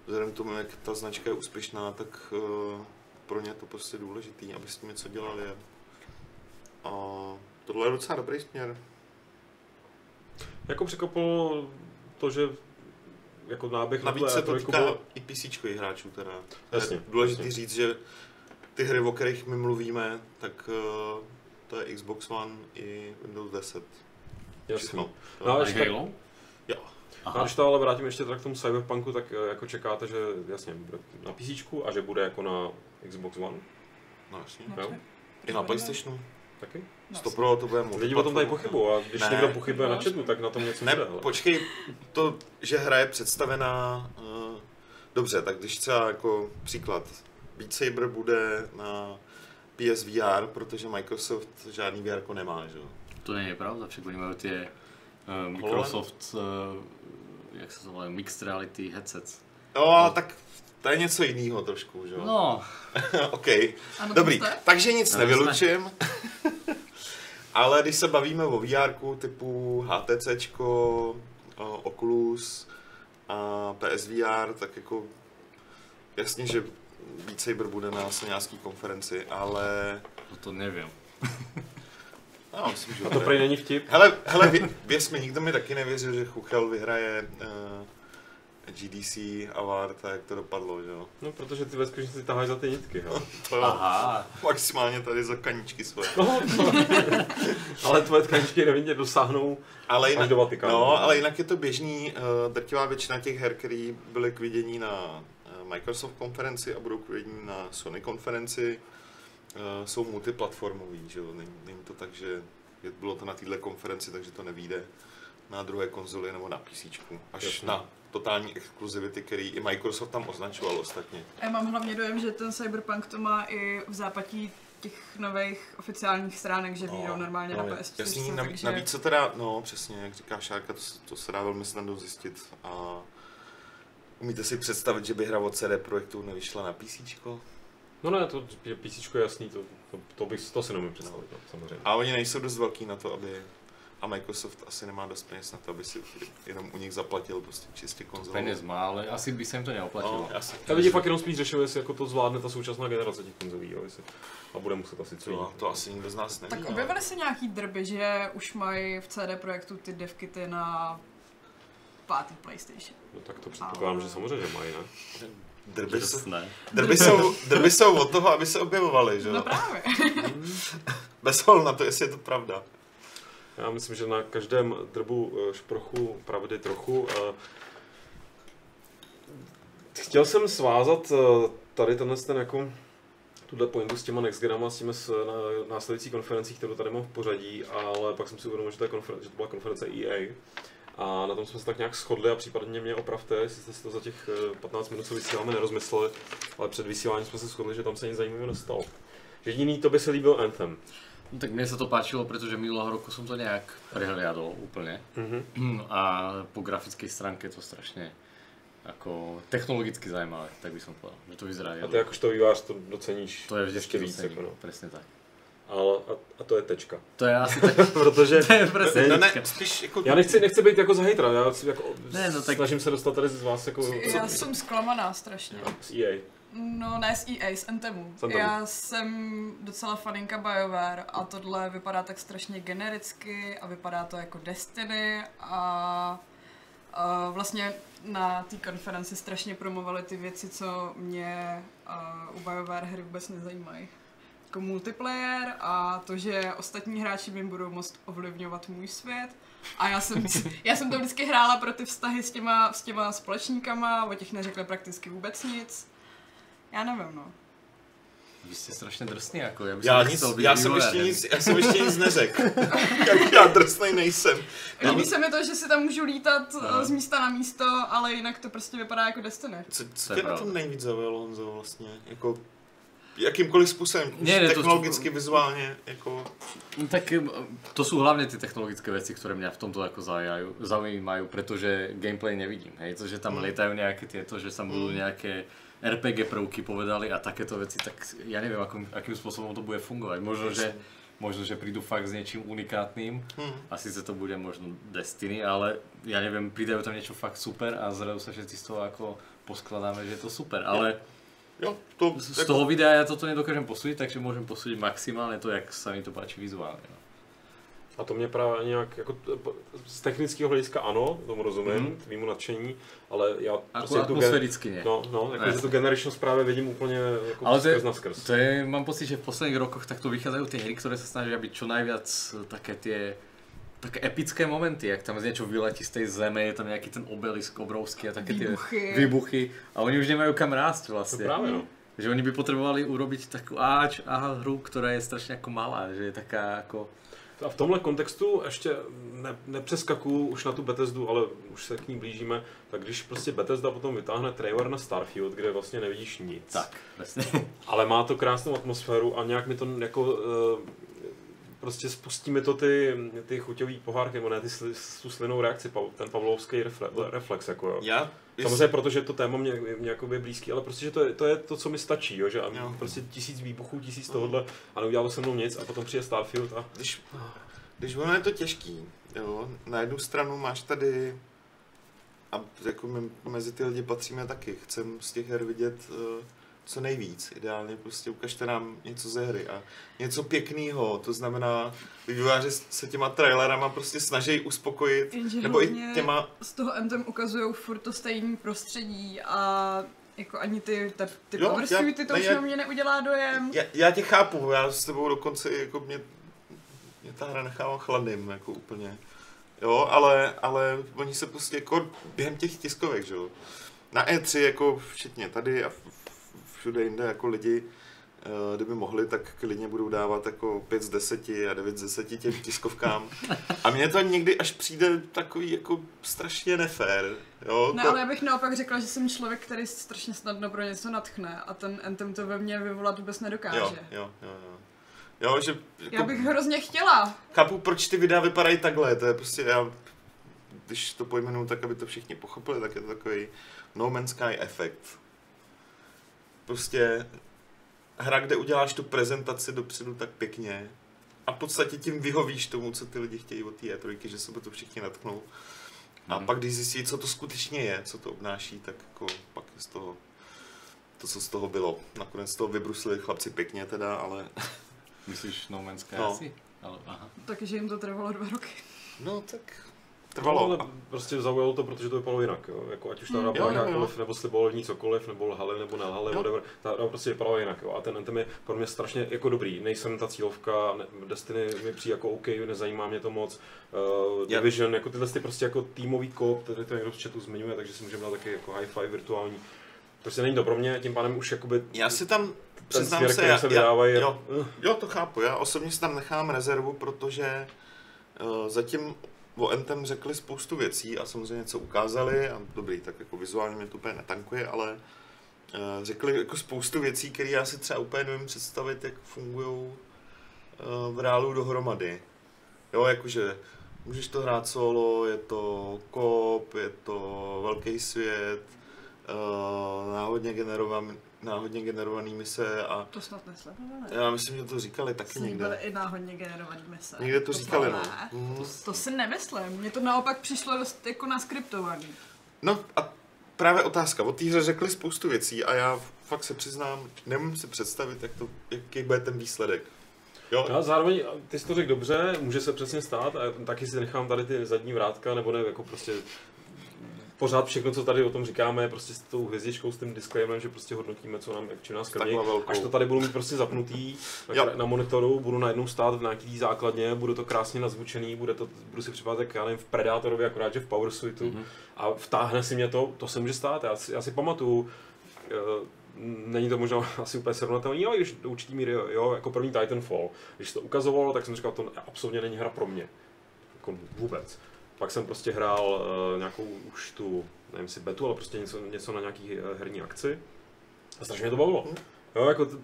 Speaker 2: vzhledem k tomu, jak ta značka je úspěšná, tak uh, pro ně je to prostě důležitý, aby s tím něco dělali. A tohle je docela dobrý směr.
Speaker 1: Jako překopilo to, že jako náběh
Speaker 2: Navíc
Speaker 1: na
Speaker 2: se to
Speaker 1: trojku
Speaker 2: týká
Speaker 1: byl-
Speaker 2: i PC hráčů teda.
Speaker 1: Jasně,
Speaker 2: je důležité
Speaker 1: jasně.
Speaker 2: říct, že ty hry, o kterých my mluvíme, tak uh, to je Xbox One i Windows 10.
Speaker 1: Jasně. No,
Speaker 3: A
Speaker 1: ještě
Speaker 3: Halo?
Speaker 2: Jo.
Speaker 1: No,
Speaker 3: Aha.
Speaker 1: až to ale vrátím ještě teda k tomu Cyberpunku, tak eh, jako čekáte, že jasně bude na PC a že bude jako na Xbox One
Speaker 2: No jasně.
Speaker 4: No.
Speaker 2: I na PlayStationu.
Speaker 1: Taky?
Speaker 4: No,
Speaker 2: 100 pro to bude
Speaker 1: Lidi o tom tady pochybují a když
Speaker 2: Ne.
Speaker 1: někdo pochybuje na chatu, tak na tom něco
Speaker 2: Ne,
Speaker 1: bude.
Speaker 2: počkej, to, že hra je představená, uh, dobře, tak když třeba jako příklad, Beat Saber bude na PSVR, protože Microsoft žádný VR jako nemá, že jo.
Speaker 3: To není pravda, však oni mají ty uh, Microsoft, uh, jak se to volá, Mixed Reality headsets.
Speaker 2: No, ale tak to je něco jiného trošku, že jo.
Speaker 3: No,
Speaker 2: OK.
Speaker 4: Ano,
Speaker 2: Dobrý,
Speaker 4: jste?
Speaker 2: takže nic
Speaker 3: No,
Speaker 2: nevylučujem. Ale když se bavíme o VR typu HTC, Oculus a PSVR, tak jako jasně, že Beat Saber bude na nějaké konferenci, ale
Speaker 3: no to nevím.
Speaker 2: já myslím, že
Speaker 1: A to prej není vtip.
Speaker 2: Hele, hele vě, věř mi, nikdo mi taky nevěřil, že Chuchel vyhraje uh, GDC Award a jak to dopadlo, že jo.
Speaker 1: No, protože ty ve skutečnosti taháš za ty nitky, jo.
Speaker 2: To jo,
Speaker 3: Aha,
Speaker 2: maximálně tady za kaničky svoje.
Speaker 1: No, ale tvoje tkaničky nevidně dosáhnou
Speaker 2: Ale
Speaker 1: až
Speaker 2: jinak,
Speaker 1: do Vatikánu.
Speaker 2: no, ale jinak je to běžný, uh, drtivá většina těch her, které byly k vidění na uh, Microsoft konferenci a budou k vidění na Sony konferenci, uh, jsou multiplatformový, že jo. Není, není to tak, že je, bylo to na této konferenci, takže to nevíde na druhé konzoli nebo na PC, až
Speaker 1: Jasně.
Speaker 2: na totální exkluzivity, který i Microsoft tam označoval ostatně.
Speaker 4: Já mám hlavně dojem, že ten Cyberpunk to má i v zápatí těch nových oficiálních stránek, že vyjdou normálně na PS4,
Speaker 2: Jasný, navíc,
Speaker 4: takže...
Speaker 2: navíc se teda, no přesně, jak říká Šárka, to, se- to se dá velmi snadno zjistit. A umíte si představit, že by hra od CD Projektu nevyšla na PC?
Speaker 1: No ne, to PC je jasný, to, to, to, bych, to si nemůžu představit, no, samozřejmě.
Speaker 2: A oni nejsou dost velký na to, aby a Microsoft asi nemá dost peněz na to, aby si jenom u nich zaplatil prostě čistě konzolu.
Speaker 3: peněz má, ale asi by se jim to neoplatilo.
Speaker 2: No, asi.
Speaker 1: Já lidi fakt jenom spíš řešili, jestli jako to zvládne ta současná generace těch konzolí, jo, jestli, a bude muset asi co
Speaker 2: To,
Speaker 1: jít.
Speaker 2: to asi nikdo z nás neví.
Speaker 4: Tak
Speaker 2: ale-
Speaker 4: objevily se nějaký drby, že už mají v CD Projektu ty devkity na pátý PlayStation.
Speaker 1: No, tak to předpokládám, že samozřejmě mají, ne?
Speaker 2: Drby, jsou, drby, jsou, drby jsou od toho, aby se objevovaly, že
Speaker 4: No
Speaker 2: jo?
Speaker 4: právě.
Speaker 2: Bez na to, jestli je to pravda.
Speaker 1: Já myslím, že na každém drbu eh, šprochu pravdy trochu. eh. Chtěl jsem svázat eh, tady tenhle ten jako tuhle pointu s těma Next Genama, s těmi následující konferencí, kterou tady mám v pořadí, ale pak jsem si uvědomil, že to, je konfer- že to byla konference EA. A na tom jsme se tak nějak shodli a případně mě opravte, jestli jste si to za těch eh, 15 minut, co vysíláme, nerozmysleli, ale před vysíláním jsme se shodli, že tam se nic zajímavého nestalo. Jediný to by se líbil Anthem.
Speaker 3: No, tak mne sa to páčilo, pretože minulého roku som to nejak prehliadol úplne.
Speaker 1: Mhm.
Speaker 3: A po grafickej stránke je to strašne ako technologicky zaujímavé, tak by som povedal, že to vyzerá.
Speaker 1: A ty jakožto vývář to doceníš
Speaker 3: to je vždycky
Speaker 1: ještě víc. Jako no.
Speaker 3: presne tak.
Speaker 1: Ale, a, a to je tečka.
Speaker 3: To je asi tak,
Speaker 1: Protože
Speaker 3: to je
Speaker 2: No ne,
Speaker 3: tečka.
Speaker 2: spíš jako...
Speaker 1: já nechci, nechci být jako za hejtra, já si jako
Speaker 3: Ne, no tak-
Speaker 1: snažím se dostat tady z vás jako
Speaker 4: Já jsem zklamaná strašně.
Speaker 1: EA.
Speaker 4: No ne z EA, z Anthemu.
Speaker 1: Anthemu.
Speaker 4: Já jsem docela faninka BioWare a tohle vypadá tak strašně genericky a vypadá to jako Destiny a, a vlastně na té konferenci strašně promovali ty věci, co mě a, u BioWare hry vůbec nezajímají. Jako multiplayer a to, že ostatní hráči mi budou moct ovlivňovat můj svět. A já jsem, já jsem to vždycky hrála pro ty vztahy s těma, s těma společníkama, o těch neřekla prakticky vůbec nic. Já nevím, no.
Speaker 3: Vy ste strašne drsný, ako ja by som
Speaker 2: Já, nic, já, jsem ještě nic, já jsem ještě nic neřekl. Jak já drsnej nejsem.
Speaker 4: Líbí se mi to, že si tam můžu lítat
Speaker 3: No.
Speaker 4: no. z místa na místo, ale jinak to prostě vypadá jako Destiny.
Speaker 2: Co,
Speaker 3: To
Speaker 2: co
Speaker 3: je
Speaker 2: tě na tom nejvíc zaujalo, Honzo, vlastně? Jako, jakýmkoliv způsobem,
Speaker 3: Ne, ne, to-
Speaker 2: technologicky, vizuálně, jako...
Speaker 3: No, tak em, to sú hlavne tie technologické veci, ktoré mňa v tomto ako zaujímajú, zaujímajú pretože gameplay nevidím. Hej? To, že tam
Speaker 2: Mm.
Speaker 3: lietajú nejaké tieto, že sa budú nejaké RPG prvky povedali a takéto veci, tak ja neviem, akým, akým spôsobom to bude fungovať. Možno, že, možno, že prídu fakt s niečím unikátnym
Speaker 2: Hm.
Speaker 3: a síce to bude možno Destiny, ale ja neviem, pridajú tam niečo fakt super a zrazu sa všetci z toho ako poskladáme, že je to super. Ale
Speaker 2: Jo, to,
Speaker 3: z
Speaker 2: jako,
Speaker 3: toho videa ja toto nedokážem posúdiť, takže môžem posúdiť maximálne to, jak sa mi to páči vizuálne. No.
Speaker 1: A to mě právě nějak, jako z technického hlediska ano, tomu rozumím,
Speaker 3: Mhm.
Speaker 1: mm. tvýmu nadšení, ale já prostě tu, gen-
Speaker 3: atmosféricky
Speaker 1: no, no, jako,
Speaker 3: Ne.
Speaker 1: že tu generations právě vidím úplně jako
Speaker 3: Ale to je,
Speaker 1: skrz na skrz.
Speaker 3: to je, mám pocit, že v posledných rokoch takto vychádzajú tie hry, ktoré sa snažia byť čo najviac eh, také tie také epické momenty, jak tam z niečo vyletí z tej zeme, je tam nejaký ten obelisk obrovský a také
Speaker 4: Výbuchy.
Speaker 3: tie výbuchy a oni už nemajú kam rásť
Speaker 1: To
Speaker 3: vlastne.
Speaker 1: právě no.
Speaker 3: Že oni by potrebovali urobiť takú áč a hru, ktorá je strašne ako malá, že je taká ako...
Speaker 1: A v tomhle kontextu ještě ne, nepřeskakuju už na tu Bethesdu, ale už se k ní blížíme, tak když prostě Bethesda potom vytáhne trailer na Starfield, kde vlastně nevidíš nic,
Speaker 3: Tak, presne.
Speaker 1: ale má to krásnou atmosféru a nějak mi to jako eh, prostě spustí mi to ty, ty chuťový pohárky, nebo ne, ty, sli- tu slinou reakci, ten pavlovský refle, reflex, jako jo.
Speaker 2: Já,
Speaker 1: Samozřejmě, protože to téma mě, mě jakoby je blízký, ale prostě, že to je, to je to, co mi stačí, jo, že a
Speaker 2: Jo.
Speaker 1: prostě tisíc výbuchů, tisíc tohohle a neudělalo se mnou nic a potom přijde Starfield a
Speaker 2: když, když ono je to těžký, jo, na jednu stranu máš tady, a jako my mezi ty lidi patříme taky, chcem z těch her vidět uh, co nejvíc, ideálně prostě ukažte nám něco ze hry a něco pěkného, to znamená, vývojáři se těma trailerama prostě snaží uspokojit,
Speaker 4: Jenže
Speaker 2: nebo i těma,
Speaker 4: z toho Anthem ukazují furt to stejné prostředí a jako ani ty, ty, ty
Speaker 2: Jo,
Speaker 4: suity, to
Speaker 2: ne,
Speaker 4: už
Speaker 2: já-
Speaker 4: na mě neudělá dojem.
Speaker 2: já, já tě chápu, já s tebou dokonce jako mě, mě ta hra nechává chladným, jako úplně. Jo, ale, ale oni se prostě jako během těch tiskovek, že jo. Na E3 jako včetně tady a v- všude jinde jako lidi, eh, kdyby mohli, tak klidně budou dávat jako 5 z 10 a 9 z 10 těm tiskovkám. A mně to někdy až přijde takový jako strašně nefér. Jo,
Speaker 4: Ne,
Speaker 2: to-
Speaker 4: ale já bych naopak řekla, že jsem člověk, který strašně snadno pro něco natchne a ten Anthem to ve mně vyvolat vůbec nedokáže.
Speaker 2: jo, jo, jo, jo. Jo, že jako,
Speaker 4: Já bych hrozně chtěla.
Speaker 2: chápu, proč ty videa vypadají takhle, to je prostě, já, když to pojmenuju tak, aby to všichni pochopili, tak je to takový No Man's Sky efekt. Prostě hra, kde uděláš tu prezentaci dopředu tak pěkně a v podstatě tím vyhovíš tomu, co ty lidi chtějí od té E3, že se to všichni natknou. A
Speaker 3: Mhm.
Speaker 2: pak, když zjistí, co to skutečně je, co to obnáší, tak jako pak je z toho to, co z toho bylo. Nakonec z toho vybrusili chlapci pěkně teda, ale
Speaker 3: Myslíš No Man's Sky
Speaker 2: No.
Speaker 3: asi? Ale, aha.
Speaker 4: Takže jim to trvalo dva roky.
Speaker 2: no tak
Speaker 1: No,
Speaker 2: trvalo.
Speaker 1: ale prostě zaujalo to, protože to vypadalo jinak, jo. Jako, ať už ta hra
Speaker 2: jo,
Speaker 1: byla jakkoliv, nebo slibovali v ní cokoliv, nebo lhali, nebo nelhali,
Speaker 2: Jo.
Speaker 1: whatever, ta hra prostě vypadala jinak, jo. A ten Anthem je pro mě strašně jako dobrý. Nejsem ta cílovka, ne, Destiny mi přijde jako OK, nezajímá mě to moc. Uh,
Speaker 2: Já-
Speaker 1: Division, jako tyhle ty prostě jako týmový kop, tady to někdo z chatu zmiňuje, takže si můžeme dát taky jako hi-fi virtuální. Prostě není to pro mě, tím pádem už jakoby
Speaker 2: Já si tam, přiznám
Speaker 1: směr,
Speaker 2: se, já,
Speaker 1: se
Speaker 2: já,
Speaker 1: vydávají, je-
Speaker 2: jo,
Speaker 1: uh,
Speaker 2: jo, to chápu, já osobně si tam nechám rezervu, protože uh, zatím o Anthem řekli spoustu věcí a samozřejmě něco ukázali a dobrý, tak jako vizuálně mě to úplně netankuje, ale uh, řekli jako spoustu věcí, které já si třeba úplně nevím představit, jak fungují uh, v reálu dohromady. Jo, jakože můžeš to hrát solo, je to kop, je to velký svět, uh, náhodně, generovan, náhodně generovaný mise a
Speaker 4: To snad nesledované.
Speaker 2: já myslím, že to říkali taky
Speaker 4: Byly
Speaker 2: někde.
Speaker 4: i náhodně generovaný mise.
Speaker 2: Někde to říkali, no.
Speaker 4: ne.
Speaker 2: Mhm.
Speaker 4: To, to si nemyslím. Mně to naopak přišlo dost jako naskriptovaný.
Speaker 2: No a právě otázka. O té hře řekli spoustu věcí a já fakt se přiznám, nemůžu si představit, jak to, jaký bude ten výsledek. Jo,
Speaker 1: No, a zároveň, ty jsi to řekl dobře, může se přesně stát, a taky si nechám tady ty zadní vrátka, nebo ne, jako prostě pořád všechno, co tady o tom říkáme, je prostě s tou hvězdičkou, s tím disclaimerem, že prostě hodnotíme, co nám, čím nás
Speaker 2: velkou.
Speaker 1: Až to tady budu mít prostě zapnutý
Speaker 2: Jo.
Speaker 1: na, na monitoru, budu najednou stát v nějaký základně, bude to krásně nazvučený, bude to, budu si připadat jak já nevím, v Predátorovi, akorát, že v Power Suitu
Speaker 3: Mhm.
Speaker 1: a vtáhne si mě to, to se může stát, já si, já si pamatuju, eh, není to možná asi úplně srovnatelný, ale když do určitý míry, jo, jako první Titanfall, když to ukazovalo, tak jsem říkal, to absolutně není hra pro mě, jako vůbec. Pak jsem prostě hrál uh, nějakou už tu, nevím si betu, ale prostě něco, něco na nějaký uh, herní akci a strašně mě to bavilo.
Speaker 2: Mhm.
Speaker 1: Jo, jako, t-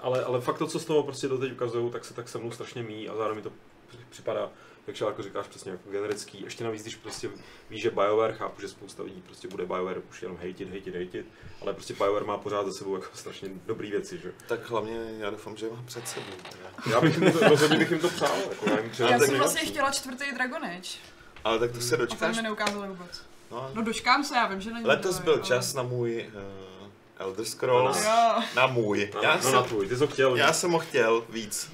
Speaker 1: ale, ale fakt to, co z toho prostě doteď ukazují, tak se tak se mnou strašně míjí a zároveň mi to při- připadá, jak jako říkáš, přesně jako generický. Ještě navíc, když prostě víš, že BioWare, chápu, že spousta lidí prostě bude BioWare už jenom hejtit, hejtit, hejtit, ale prostě BioWare má pořád za sebou jako strašně dobrý věci, že?
Speaker 2: Tak hlavně já doufám, že je mám před sebou. teda.
Speaker 1: Já bych jim to, rozhodně bych jim to přál, jako já jim
Speaker 4: Já jsem vlastně chtěla čtvrtý Dragon Age.
Speaker 2: Ale tak to se
Speaker 4: A ten
Speaker 2: dočkáš.
Speaker 4: mi neukázali vůbec.
Speaker 2: No,
Speaker 4: No dočkám se, já vím, že není
Speaker 2: letos
Speaker 4: to,
Speaker 2: byl
Speaker 4: ale-
Speaker 2: čas na můj uh, Elder Scrolls.
Speaker 4: Jo.
Speaker 2: Na můj.
Speaker 1: No,
Speaker 2: Já
Speaker 1: no
Speaker 2: jsem,
Speaker 1: na tvůj, ty jsi ho chtěl.
Speaker 2: já jsem ho chtěl víc.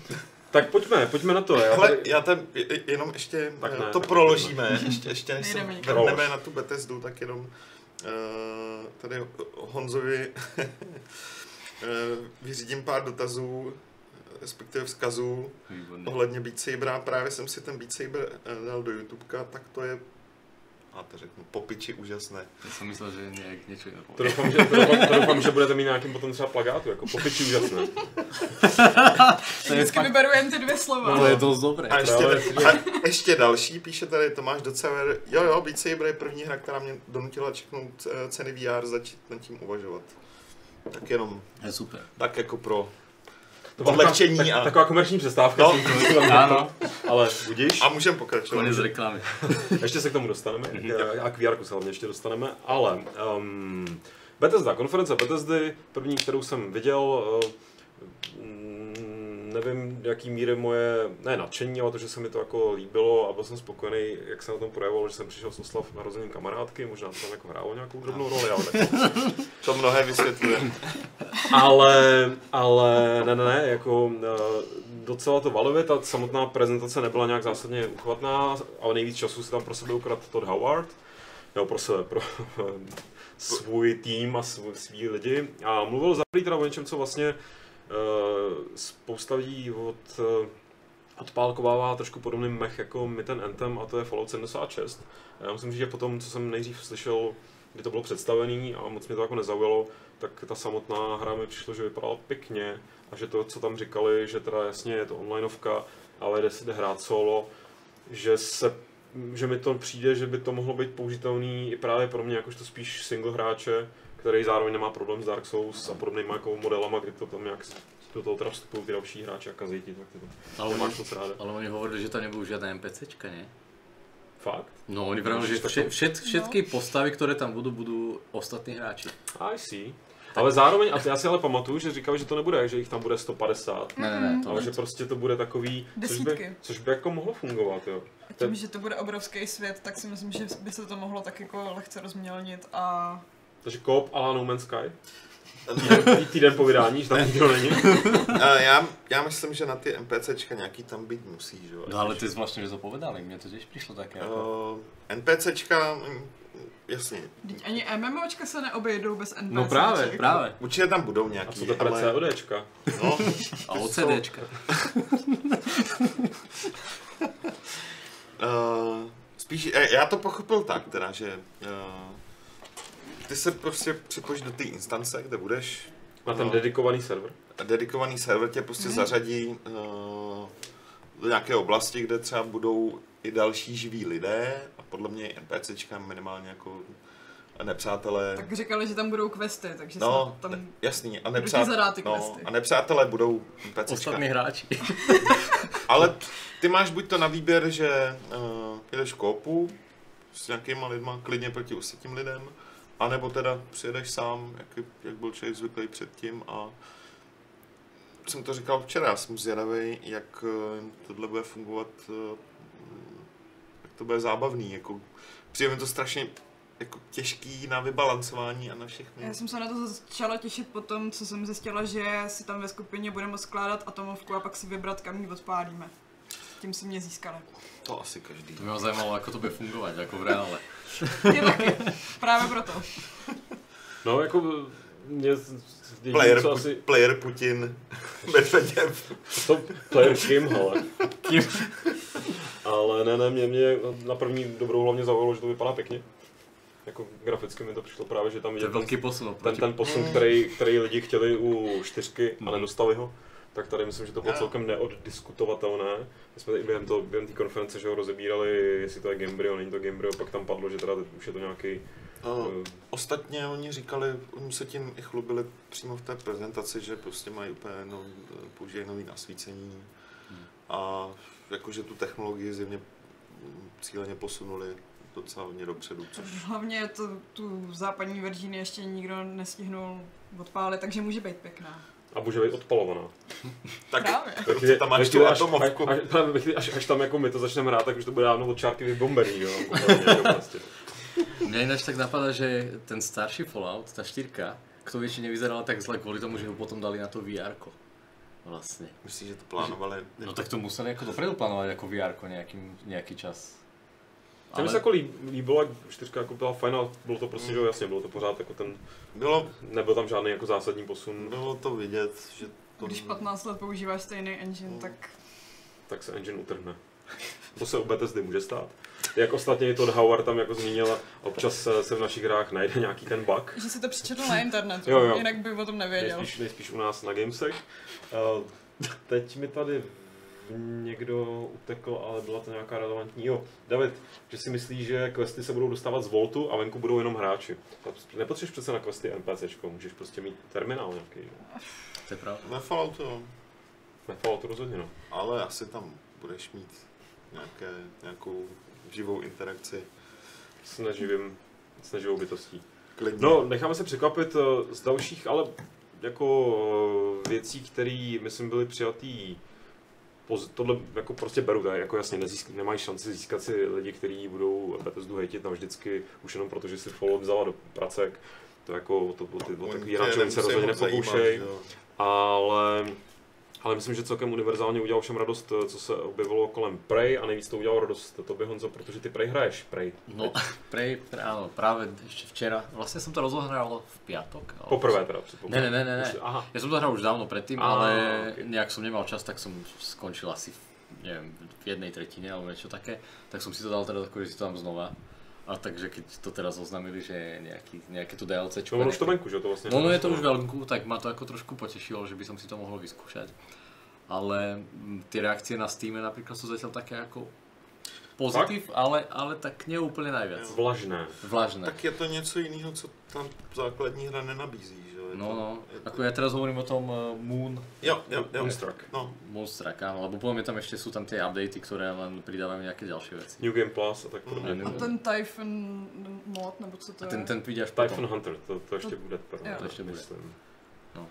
Speaker 1: Tak pojďme, pojďme na to. Já
Speaker 2: Ale
Speaker 1: tady,
Speaker 2: já tam je- je- jenom ještě
Speaker 1: Tak
Speaker 2: tak
Speaker 1: ne,
Speaker 2: to
Speaker 1: tak
Speaker 2: proložíme. Ještě, ještě než se vrhneme na tu Bethesdu, tak jenom uh, tady Honzovi uh, vyřídím pár dotazů, respektive vzkazů
Speaker 3: Výborně.
Speaker 2: ohledně Beat Sabera. Právě jsem si ten Beat Saber eh, dal do YouTubeka, tak to je a to řeknu, popiči úžasné.
Speaker 3: Já jsem myslel, že nějak něco jiného.
Speaker 1: To doufám, že, to, doufám, to doufám, že budete mít nějakým potom třeba plagátu, jako popiči úžasné.
Speaker 3: To je
Speaker 4: Vždycky
Speaker 3: fakt,
Speaker 4: vyberu jen ty dvě slova.
Speaker 3: to je dost dobré.
Speaker 2: A ještě,
Speaker 1: ale-
Speaker 2: a ještě další, píše tady Tomáš Docever, jo jo, Beat Saber je první hra, která mě donutila čeknout eh, ceny VR, začít nad tím uvažovat. Tak jenom,
Speaker 3: Je super.
Speaker 2: tak jako pro odlehčení
Speaker 1: taková,
Speaker 2: a,
Speaker 1: taková komerční přestávka,
Speaker 2: No.
Speaker 1: tam
Speaker 3: Ano.
Speaker 1: ale budíš.
Speaker 2: a můžeme pokračovat.
Speaker 3: Konec reklamy.
Speaker 1: Ještě se k tomu dostaneme, a k VR se hlavně ještě dostaneme, ale um, Bethesda, konference Bethesdy, první, kterou jsem viděl, uh, nevím, jaký míry moje, ne nadšení, ale to, že se mi to jako líbilo a byl jsem spokojený, jak se na tom projevovalo, že jsem přišel s oslav narozením kamarádky, možná to tam jako hrálo nějakou drobnou roli, ale tak
Speaker 2: To mnohé vysvětluje.
Speaker 1: ale, ale ne, ne, ne, jako uh, docela to valivě, ta samotná prezentace nebyla nějak zásadně uchvatná, ale nejvíc času si tam pro sebe ukradl Todd Howard, nebo pro sebe, pro svůj tým a svůj, svý lidi a mluvil za teda o něčem, co vlastně spousta lidí od, uh, odpálkovává trošku podobný mech jako my ten Anthem a to je Fallout 76. A já musím říct, že po tom, co jsem nejdřív slyšel, kdy to bylo představený a moc mě to jako nezaujalo, tak ta samotná hra mi přišlo, že vypadala pěkně a že to, co tam říkali, že teda jasně je to onlineovka, ale jde se jde hrát solo, že se že mi to přijde, že by to mohlo být použitelný i právě pro mě jakožto spíš single hráče, který zároveň nemá problém s Dark Souls a podobnýma jako modelama, kdy to tam nějak do toho teda vstupují ty další hráči a kazí ti, tak ty to
Speaker 3: Ale,
Speaker 1: máš moc ráda.
Speaker 3: ale oni hovorili, že tam nebudú žiadne NPCčka, nie?
Speaker 1: Fakt?
Speaker 3: No, oni vravili, že vše, všet, všetky postavy, ktoré tam budú, budú ostatní hráči.
Speaker 1: I see. Ale zároveň, a já si ale pamatuju, že říkali, že to nebude, že jich tam bude 150,
Speaker 3: Ne, ne, ne, to
Speaker 1: ale
Speaker 3: ne.
Speaker 1: že prostě to bude takový, což by,
Speaker 4: Desítky.
Speaker 1: což by jako mohlo fungovat, jo.
Speaker 4: A tím, že to bude obrovský svět, tak si myslím, že by se to mohlo tak jako lehce rozmělnit a
Speaker 1: Takže koop a No Man's Sky? Týden, týden po vydání, že tam nikdo není.
Speaker 2: A já, já myslím, že na ty NPCčka nějaký tam být musí, že jo.
Speaker 3: No ale ty zvláštně, že to povedali, mne to tiež prišlo také jako...
Speaker 2: Uh, NPCčka, mm, jasně,
Speaker 4: Teď ani MMOčka se neobejdou bez NPC.
Speaker 3: No právě, právě.
Speaker 2: určitě tam budou
Speaker 1: A
Speaker 2: nějaký,
Speaker 1: co to
Speaker 2: ale...
Speaker 1: CODčka?
Speaker 2: No,
Speaker 3: A OCDčka.
Speaker 2: Uh, spíš, eh, já to pochopil tak teda, že uh, ty se prostě připojíš do té instance, kde budeš,
Speaker 1: Na ten
Speaker 2: No.
Speaker 1: dedikovaný server?
Speaker 2: a dedikovaný server tě prostě
Speaker 4: Mhm.
Speaker 2: zařadí uh, do nějaké oblasti, kde třeba budou i další živí lidé a podle mě i NPCčka minimálně jako nepřátelé.
Speaker 4: Tak říkali, že tam budou questy, takže
Speaker 2: no,
Speaker 4: snad
Speaker 2: ne,
Speaker 4: tam
Speaker 2: jasný. A,
Speaker 4: Kdo ti
Speaker 2: nepřát,
Speaker 4: zadá ty
Speaker 2: no,
Speaker 4: questy?
Speaker 2: a nepřátelé budou NPCčka.
Speaker 3: Ostatní hráči.
Speaker 2: Ale ty máš buď to na výběr, že uh, jedeš koupu s nějakýma lidma, klidně proti ostatním lidem, anebo teda přijedeš sám, jak, jak byl člověk zvyklý předtím a jsem to říkal včera, já jsem zvědavý, jak eh, tohle bude fungovat, eh, jak to bude zábavný, jako přijde mi to strašně jako těžký na vybalancování a na všechny.
Speaker 4: Já jsem se na to začala těšit po tom, co jsem zjistila, že si tam ve skupině budeme skládat atomovku a pak si vybrat, kam ji odpálíme. Tím si mě získali.
Speaker 2: To asi každý.
Speaker 3: To by ma zajímalo, ako to bude fungovať, ako v reále.
Speaker 4: Je taky. Právě proto.
Speaker 1: No, jako mě jediný,
Speaker 2: Player,
Speaker 1: co asi,
Speaker 2: player Putin, Medveděv.
Speaker 1: to player Kim, ale,
Speaker 3: Kým?
Speaker 1: ale ne, ne, mě, mě na první dobrou hlavně zaujalo, že to vypadá pěkně. Jako graficky mi to přišlo právě, že tam
Speaker 3: To je veľký posun
Speaker 1: ten, ten posun, který, který lidi chtěli u čtyřky a nedostali ho. Tak tady myslím, že to bylo celkem neoddiskutovatelné. My jsme i během, to, během té konference že ho rozebírali, jestli to je Gamebryo, není to Gamebryo, pak tam padlo, že teda už je to nějaký
Speaker 2: No,
Speaker 1: eh,
Speaker 2: ostatně oni říkali, oni se tím i chlubili přímo v té prezentaci, že prostě mají úplně no, používají nový nasvícení a jakože tu technologii zjevně cíleně posunuli docela hodně dopředu, což
Speaker 4: Hlavně to, tu západní Virginii ještě nikdo nestihnul odpálit, takže může být pěkná.
Speaker 1: A může být odpalovaná.
Speaker 2: tak chvíli, tam máš tu
Speaker 1: až,
Speaker 2: atomovku.
Speaker 1: až, až, až, až, tam jako my to začneme hrát, tak už to bude dávno od čárky vybombený, jo. kompletně, jako prostě.
Speaker 3: Ináč tak napadá, že ten starší Fallout, tá štyrka, kto vie, či nevyzerala tak zle kvôli tomu, že ho potom dali na to vr -ko. Vlastne.
Speaker 2: Myslíš, že to plánovali?
Speaker 3: No tak to museli jako dopredu plánovať ako vr nejaký, nejaký čas.
Speaker 1: To mi se jako líb- líbilo, jak čtyřka jako byla fajn, ale bylo to prostě, že jo, jasně, bylo to pořád jako ten,
Speaker 2: Bylo,
Speaker 1: nebyl tam žádný jako zásadní posun,
Speaker 2: bylo to vidět, že to...
Speaker 4: Když 15 let používáš stejný engine,
Speaker 2: No.
Speaker 4: tak
Speaker 1: tak se engine utrhne. To se u Bethesdy může stát. jak ostatně i Todd Howard tam jako zmínil, občas eh, se v našich hrách najde nějaký ten bug.
Speaker 4: Že si to přečetl na internetu,
Speaker 1: Jo, jo.
Speaker 4: jinak by o tom nevěděl.
Speaker 1: Nejspíš, nejspíš u nás na Gamesech. Uh, teď mi tady někdo utekl, ale byla to nějaká relevantní. Jo, David, že si myslí, že questy se budou dostávat z Voltu a venku budou jenom hráči. Nepotřebuješ přece na questy NPCčko, můžeš prostě mít terminál nějaký. jo.
Speaker 3: To je pravda.
Speaker 2: Ve Falloutu, jo.
Speaker 1: Na Falloutu rozhodně, no.
Speaker 2: Ale asi tam budeš mít nějaké, nějakou živou interakci.
Speaker 1: S neživým, s neživou bytostí.
Speaker 2: Klidně.
Speaker 1: No, necháme se překvapit eh, z dalších, ale jako eh, věcí, které, myslím, byly přijatý tohle jako prostě beru, tak jako jasně nezísk, nemají šanci získat si lidi, kteří budou Bethesdu hejtit navždycky, už jenom protože si Fallout vzala do pracek. To jako, to, to, ty, to,
Speaker 2: Oni
Speaker 1: takový hráči se rozhodně nepokoušej, ale, ale myslím, že celkem univerzálně udělal všem radost, eh, co se objevilo kolem Prey a nejvíc to udělalo radost tobě Honzo, protože ty Prey hraješ, Prey.
Speaker 3: No, prej, áno, práve ešte včera, vlastne som to rozohral v ale-
Speaker 1: Poprvé teda
Speaker 3: Ne,
Speaker 1: předpokládám.
Speaker 3: ne, ne, ne, ne.
Speaker 1: Už- Aha,
Speaker 3: Ja som to hral už dávno predtým,
Speaker 1: Á,
Speaker 3: ale
Speaker 1: ok.
Speaker 3: nejak som nemal čas, tak som skončil asi v, neviem, v jednej tretine alebo niečo také. Tak som si to dal teda tako, že si to dám znova. A takže keď to teraz oznámili, že je nejaký, nejaké to DLC,
Speaker 1: no ono už to venku, že to vlastně.
Speaker 3: No, no je to už veľkú, tak ma to ako trošku potešilo, že by som si to mohol vyskúšať. Ale mm, tie reakcie na Steam napríklad sú zatiaľ také ako pozitív, ale, ale tak nie úplne najviac.
Speaker 1: Vlažné.
Speaker 3: Vlažné.
Speaker 2: Tak je to něco jiného, co tam základní hra nenabízí, že jo. Je
Speaker 3: No,
Speaker 2: to-
Speaker 3: no.
Speaker 2: je to-
Speaker 3: Ako ja teraz hovorím o tom uh, Moon,
Speaker 2: Jo, jo, jo.
Speaker 1: Moonstruck.
Speaker 2: No,
Speaker 3: Moonstruck, áno, lebo potom je tam ešte sú tam tie updaty, ktoré len pridávajú nejaké ďalšie veci.
Speaker 1: New Game Plus a tak podobně.
Speaker 3: Mm.
Speaker 4: A ten Typhon mod, nebo co to
Speaker 3: A
Speaker 4: je?
Speaker 3: ten, ten vidíš
Speaker 1: Typhon
Speaker 3: potom.
Speaker 1: Hunter, to, to ještě bude. Prvé,
Speaker 4: Jo.
Speaker 3: To ještě bude.
Speaker 1: myslím.
Speaker 3: No.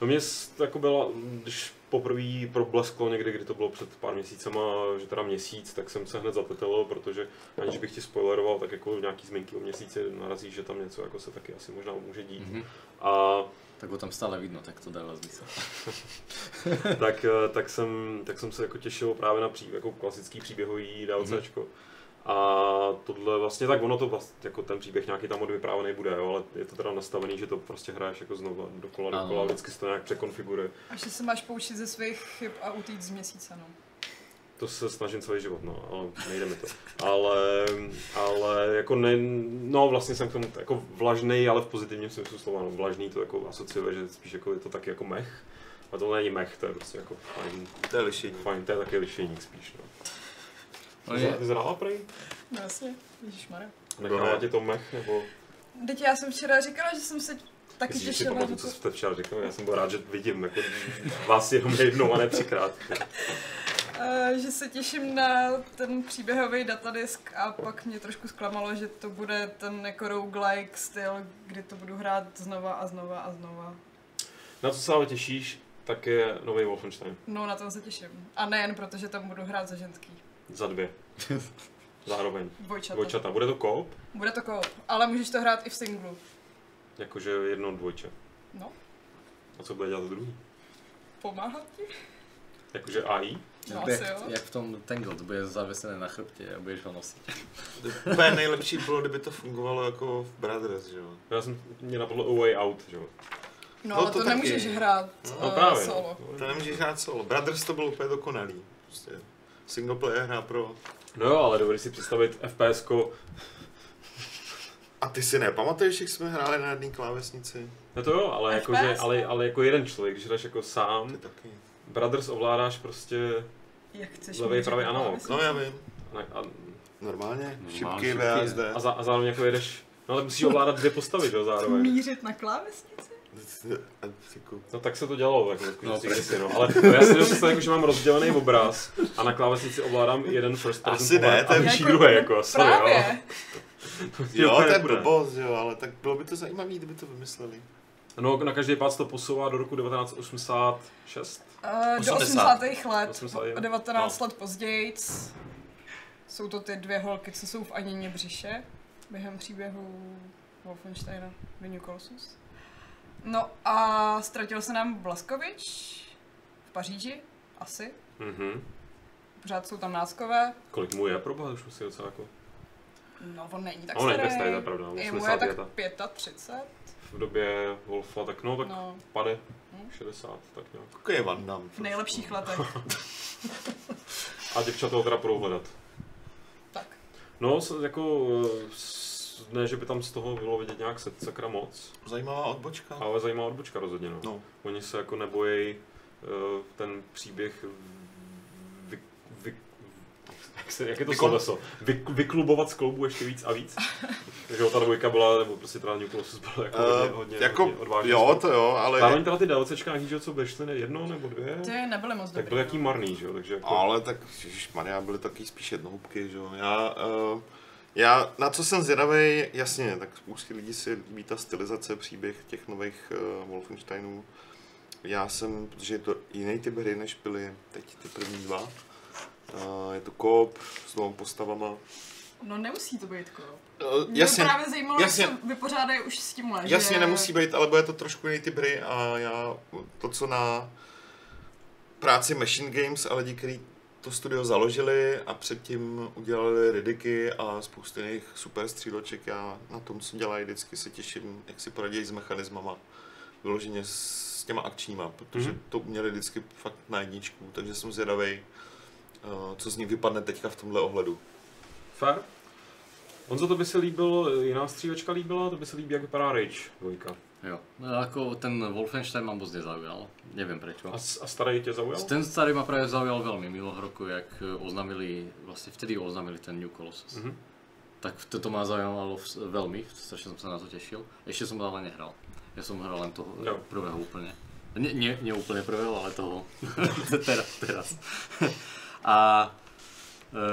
Speaker 1: No mě jako byla, když poprvé problesklo někdy, kdy to bylo před pár měsícema, že teda měsíc, tak jsem se hned zapetelil, protože aniž bych ti spoileroval, tak jako nějaký zmínky o měsíci narazí, že tam něco jako se taky asi možná může dít.
Speaker 3: Mhm.
Speaker 1: A
Speaker 3: Tak ho tam stále vidno, tak to dáva zmysel.
Speaker 1: tak, eh, tak, jsem, tak jsem se jako těšil právě na pří, jako klasický příběhový DLCčko. A tohle vlastně, tak ono to vlastně, jako ten příběh nějaký tam odvyprávený bude, jo, ale je to teda nastavený, že to prostě hraješ jako znovu dokola, dokola, vždycky se to nějak překonfiguruje.
Speaker 4: A že se máš poučit ze svých chyb a utíct z měsíce, no.
Speaker 1: To se snažím celý život, no, ale nejde mi to. Ale, ale jako ne, no vlastně jsem k tomu jako vlažný, ale v pozitivním smyslu slova, no, vlažný to jako asociuje, že spíš jako je to taky jako mech. A to není mech, to je prostě jako fajn,
Speaker 2: to je lišení.
Speaker 1: fajn to je taky lišejník spíš, no. Ty zrála prej?
Speaker 4: No jasně, ježišmarja.
Speaker 1: Nechala
Speaker 2: ne.
Speaker 1: tě to mech, nebo...
Speaker 4: Teď já jsem včera říkala, že jsem se taky
Speaker 1: Myslíš, že si
Speaker 4: těšila
Speaker 1: pamatuju,
Speaker 4: to.
Speaker 1: co jste včera říkal? Já jsem byl rád, že vidím jako vás jenom jednou a ne třikrát.
Speaker 4: Uh, že se těším na ten příběhový datadisk a pak mě trošku zklamalo, že to bude ten jako roguelike styl, kdy to budu hrát znova a znova a znova.
Speaker 1: Na co se ale těšíš, tak je nový Wolfenstein.
Speaker 4: No na to se těším. A nejen proto, že tam budu hrát za ženský.
Speaker 1: Za dvě. Zároveň.
Speaker 4: Dvojčata.
Speaker 1: Dvojčata. Bude to koop?
Speaker 4: Bude to koop, ale můžeš to hrát i v singlu.
Speaker 1: Jakože jedno dvojče.
Speaker 4: No,
Speaker 1: A co bude dělat to druhý?
Speaker 4: pomáhat ti?
Speaker 1: Jakože AI?
Speaker 4: No
Speaker 3: jak,
Speaker 4: asi jo.
Speaker 3: jak v tom Tangled, bude zavesené na chrbtě a budeš ho nosit.
Speaker 2: Úplně nejlepší bylo, kdyby to fungovalo jako v Brothers, že jo.
Speaker 1: Já jsem, mě napadlo A Way Out, že jo.
Speaker 4: No,
Speaker 2: No,
Speaker 4: ale
Speaker 2: to
Speaker 4: to,
Speaker 2: taky.
Speaker 4: nemůžeš hrát
Speaker 1: No
Speaker 4: uh,
Speaker 1: právě.
Speaker 4: solo.
Speaker 1: No.
Speaker 2: To nemůžeš hrát solo. Brothers to bylo úplně dokonalý. Prostě single player hra pro...
Speaker 1: no jo, ale dovedeš si představit FPSko.
Speaker 2: A ty si nepamatuješ, jak jsme hráli na jedné klávesnici?
Speaker 1: No to jo, ale, jako, že,
Speaker 4: FPS,
Speaker 1: ale,
Speaker 4: no.
Speaker 1: ale jako jeden člověk, když jdeš jako
Speaker 2: Ty
Speaker 1: sám,
Speaker 2: taky.
Speaker 1: Brothers ovládáš prostě
Speaker 4: Jak chceš mířit
Speaker 1: pravej,
Speaker 4: na
Speaker 1: analog.
Speaker 2: No já vím.
Speaker 1: a, a,
Speaker 2: Normálně.
Speaker 3: Normálně
Speaker 2: Šipky,
Speaker 3: šipky.
Speaker 2: VSD.
Speaker 1: a, za, a zároveň jako jedeš, no ale musíš ovládat dvě postavy, že jo, zároveň.
Speaker 4: Mířit na klávesnici?
Speaker 2: Jako-
Speaker 1: No tak se to dělalo, tak
Speaker 3: No,
Speaker 1: no, kdysi, no. Ale no, já si představit, jako, že mám rozdělený obraz a na klávesnici ovládám jeden first person
Speaker 2: Asi ne, to
Speaker 1: a
Speaker 2: je
Speaker 1: vyšší
Speaker 4: Jako-
Speaker 1: druhý, jako, sorry, jo.
Speaker 4: Právě.
Speaker 2: Jo,
Speaker 1: úplně
Speaker 2: to je blbost, jo, ale tak bylo by to zajímavé, kdyby to vymysleli.
Speaker 1: No, na každý pád to posouvá do roku 1986.
Speaker 4: Uh, do
Speaker 3: 80.
Speaker 4: 80. let,
Speaker 1: 80.
Speaker 4: o 19 let později. Jsou to ty dvě holky, co jsou v Anině břiše během příběhu Wolfensteina The New Colossus. No a ztratil se nám Blaskovič v Paříži, asi.
Speaker 1: Mhm.
Speaker 4: Pořád jsou tam náckové.
Speaker 1: Kolik mu je, proboha, už musí docela jako...
Speaker 4: No, on není tak
Speaker 1: není
Speaker 4: starý.
Speaker 1: tak starý, to je pravda,
Speaker 4: Je mu
Speaker 1: 80
Speaker 4: je tak 35.
Speaker 1: V době Wolfa, tak no, tak
Speaker 4: No,
Speaker 1: pade.
Speaker 4: Hm.
Speaker 1: 60, tak nějak.
Speaker 2: Jako je Van Damme.
Speaker 4: v nejlepších letech.
Speaker 1: A děvčata ho teda budou hledat.
Speaker 4: Tak.
Speaker 1: No, jako, eh, s- ne, že by tam z toho bylo vidět nějak se- sakra moc,
Speaker 2: Zajímavá odbočka.
Speaker 1: ale zajímavá odbočka rozhodně, no.
Speaker 2: No.
Speaker 1: Oni se jako nebojí uh, ten příběh vy, vy, jak, se, jak je to
Speaker 2: Vykon-
Speaker 1: sloveso? Vy, vyklubovat z kloubu ještě víc a víc. Takže jo, ta dvojka byla, nebo prostě teda New Colossus byla jako hodně,
Speaker 2: Uh,
Speaker 1: hodně,
Speaker 2: jako,
Speaker 1: hodně odvážný.
Speaker 2: jo, to jo, ale,
Speaker 1: Zároveň teda ty DLCčka nějaký, že co vyšly, ne jedno nebo dvě,
Speaker 4: Ty nebyly moc
Speaker 1: tak
Speaker 4: dobrý.
Speaker 1: byly jaký
Speaker 4: no.
Speaker 1: marný, že jo, takže jako...
Speaker 2: ale tak, Maria byly taky spíš jednohubky, že jo. Já, uh, já, na co jsem zvědavý, jasně, tak spoustě lidí si líbí ta stylizace, příběh těch nových uh, Wolfensteinů. Já jsem, protože je to jiný typ hry, než byly teď ty první dva. Uh, je to koop s dvěma postavama.
Speaker 4: No nemusí to být koop.
Speaker 2: Uh,
Speaker 4: Mě
Speaker 2: jasně,
Speaker 4: právě zajímalo,
Speaker 2: jasně.
Speaker 4: jak se vypořádají už s tímhle,
Speaker 2: Jasně,
Speaker 4: že...
Speaker 2: nemusí být, ale bude to trošku jiný typ hry a já to, co na práci Machine Games a lidi, kteří to studio založili a předtím udělali Ridiky a spoustu jiných super stříloček, já na tom, co dělají, vždycky se těším, jak si poradí s mechanismama, vyloženě s těma akčníma, protože
Speaker 1: Mhm.
Speaker 2: to uměli vždycky fakt na jedničku, takže jsem zvědavý, eh, co z nich vypadne teďka v tomhle ohledu.
Speaker 1: Fair. Honzo, to by se líbil, jiná střílečka líbila, to by se líbí, jak vypadá Rage dvojka.
Speaker 3: Jo, no, ako ten Wolfenstein ma moc nezaujal, neviem prečo.
Speaker 1: A, a starý tě zaujal?
Speaker 3: Ten starý ma práve zaujal veľmi minulého roku, jak oznámili, vlastne vtedy oznámili ten New Colossus.
Speaker 1: Mhm.
Speaker 3: Tak toto ma zaujímalo vs- veľmi, strašne som sa na to tešil. Ešte som to ale nehral. Ja som hral len toho
Speaker 1: Jo.
Speaker 3: prvého úplne. Nie, nie, nie úplne prvého, ale toho. teraz, teraz. a, e,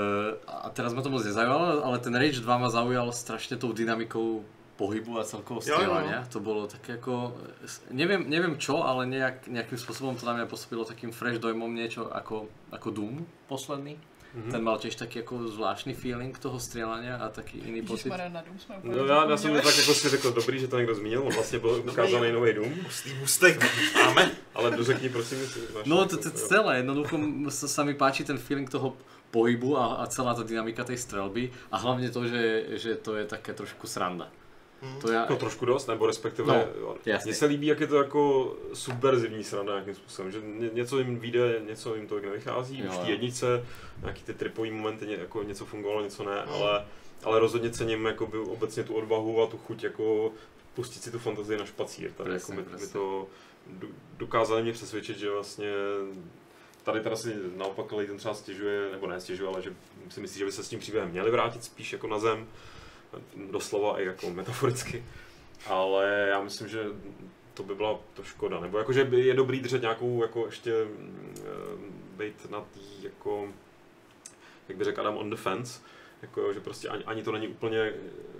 Speaker 3: a teraz ma to moc nezaujalo, ale ten Rage 2 ma zaujal strašne tou dynamikou pohybu a celkovo
Speaker 2: Jo, jo.
Speaker 3: strieľania. To bolo také ako, neviem, neviem čo, ale nejak, nejakým spôsobom to na mňa pôsobilo takým fresh dojmom niečo ako, ako Doom posledný.
Speaker 1: Mhm.
Speaker 3: Ten mal tiež taký ako zvláštny feeling toho strieľania a taký iný pocit.
Speaker 4: Ježišmarja, na Doom jsme úplně
Speaker 1: No já, já jsem tak jako si řekl, dobrý, že to někdo zmínil, on vlastně byl ukázaný nový Doom,
Speaker 2: Pustý mustek máme.
Speaker 1: ale dořekni prosím,
Speaker 3: No
Speaker 1: jako-
Speaker 3: to, to celé, jednoducho sa, sa mi páči ten feeling toho pohybu a, a celá tá dynamika tej strelby a hlavne to, že, že to je také trošku sranda. To ja,
Speaker 1: No trošku dost, nebo respektive,
Speaker 3: No,
Speaker 1: mně se líbí, jak je to jako subverzivní sranda nějakým způsobem, že ně, něco jim vyjde, něco jim to nevychází,
Speaker 3: Jo,
Speaker 1: už v té jedničce, nějaký ty tripový momenty, ně, jako něco fungovalo, něco ne,
Speaker 2: Mm.
Speaker 1: ale, ale rozhodně cením jako by obecně tu odvahu a tu chuť jako pustit si tu fantazii na špacír, tady jako mi
Speaker 3: přesně.
Speaker 1: to do- dokázali mě přesvědčit, že vlastně tady teda si naopak Leighton třeba stěžuje, nebo ne stěžuje, ale že si myslí, že by se s tím příběhem měli vrátit spíš jako na zem, doslova i jako metaforicky, ale já myslím, že to by byla to škoda, nebo jakože je dobrý držet nějakou jako ještě mm, být na tý jako, jak by řekl Adam on the fence, jako že prostě ani, ani to není úplně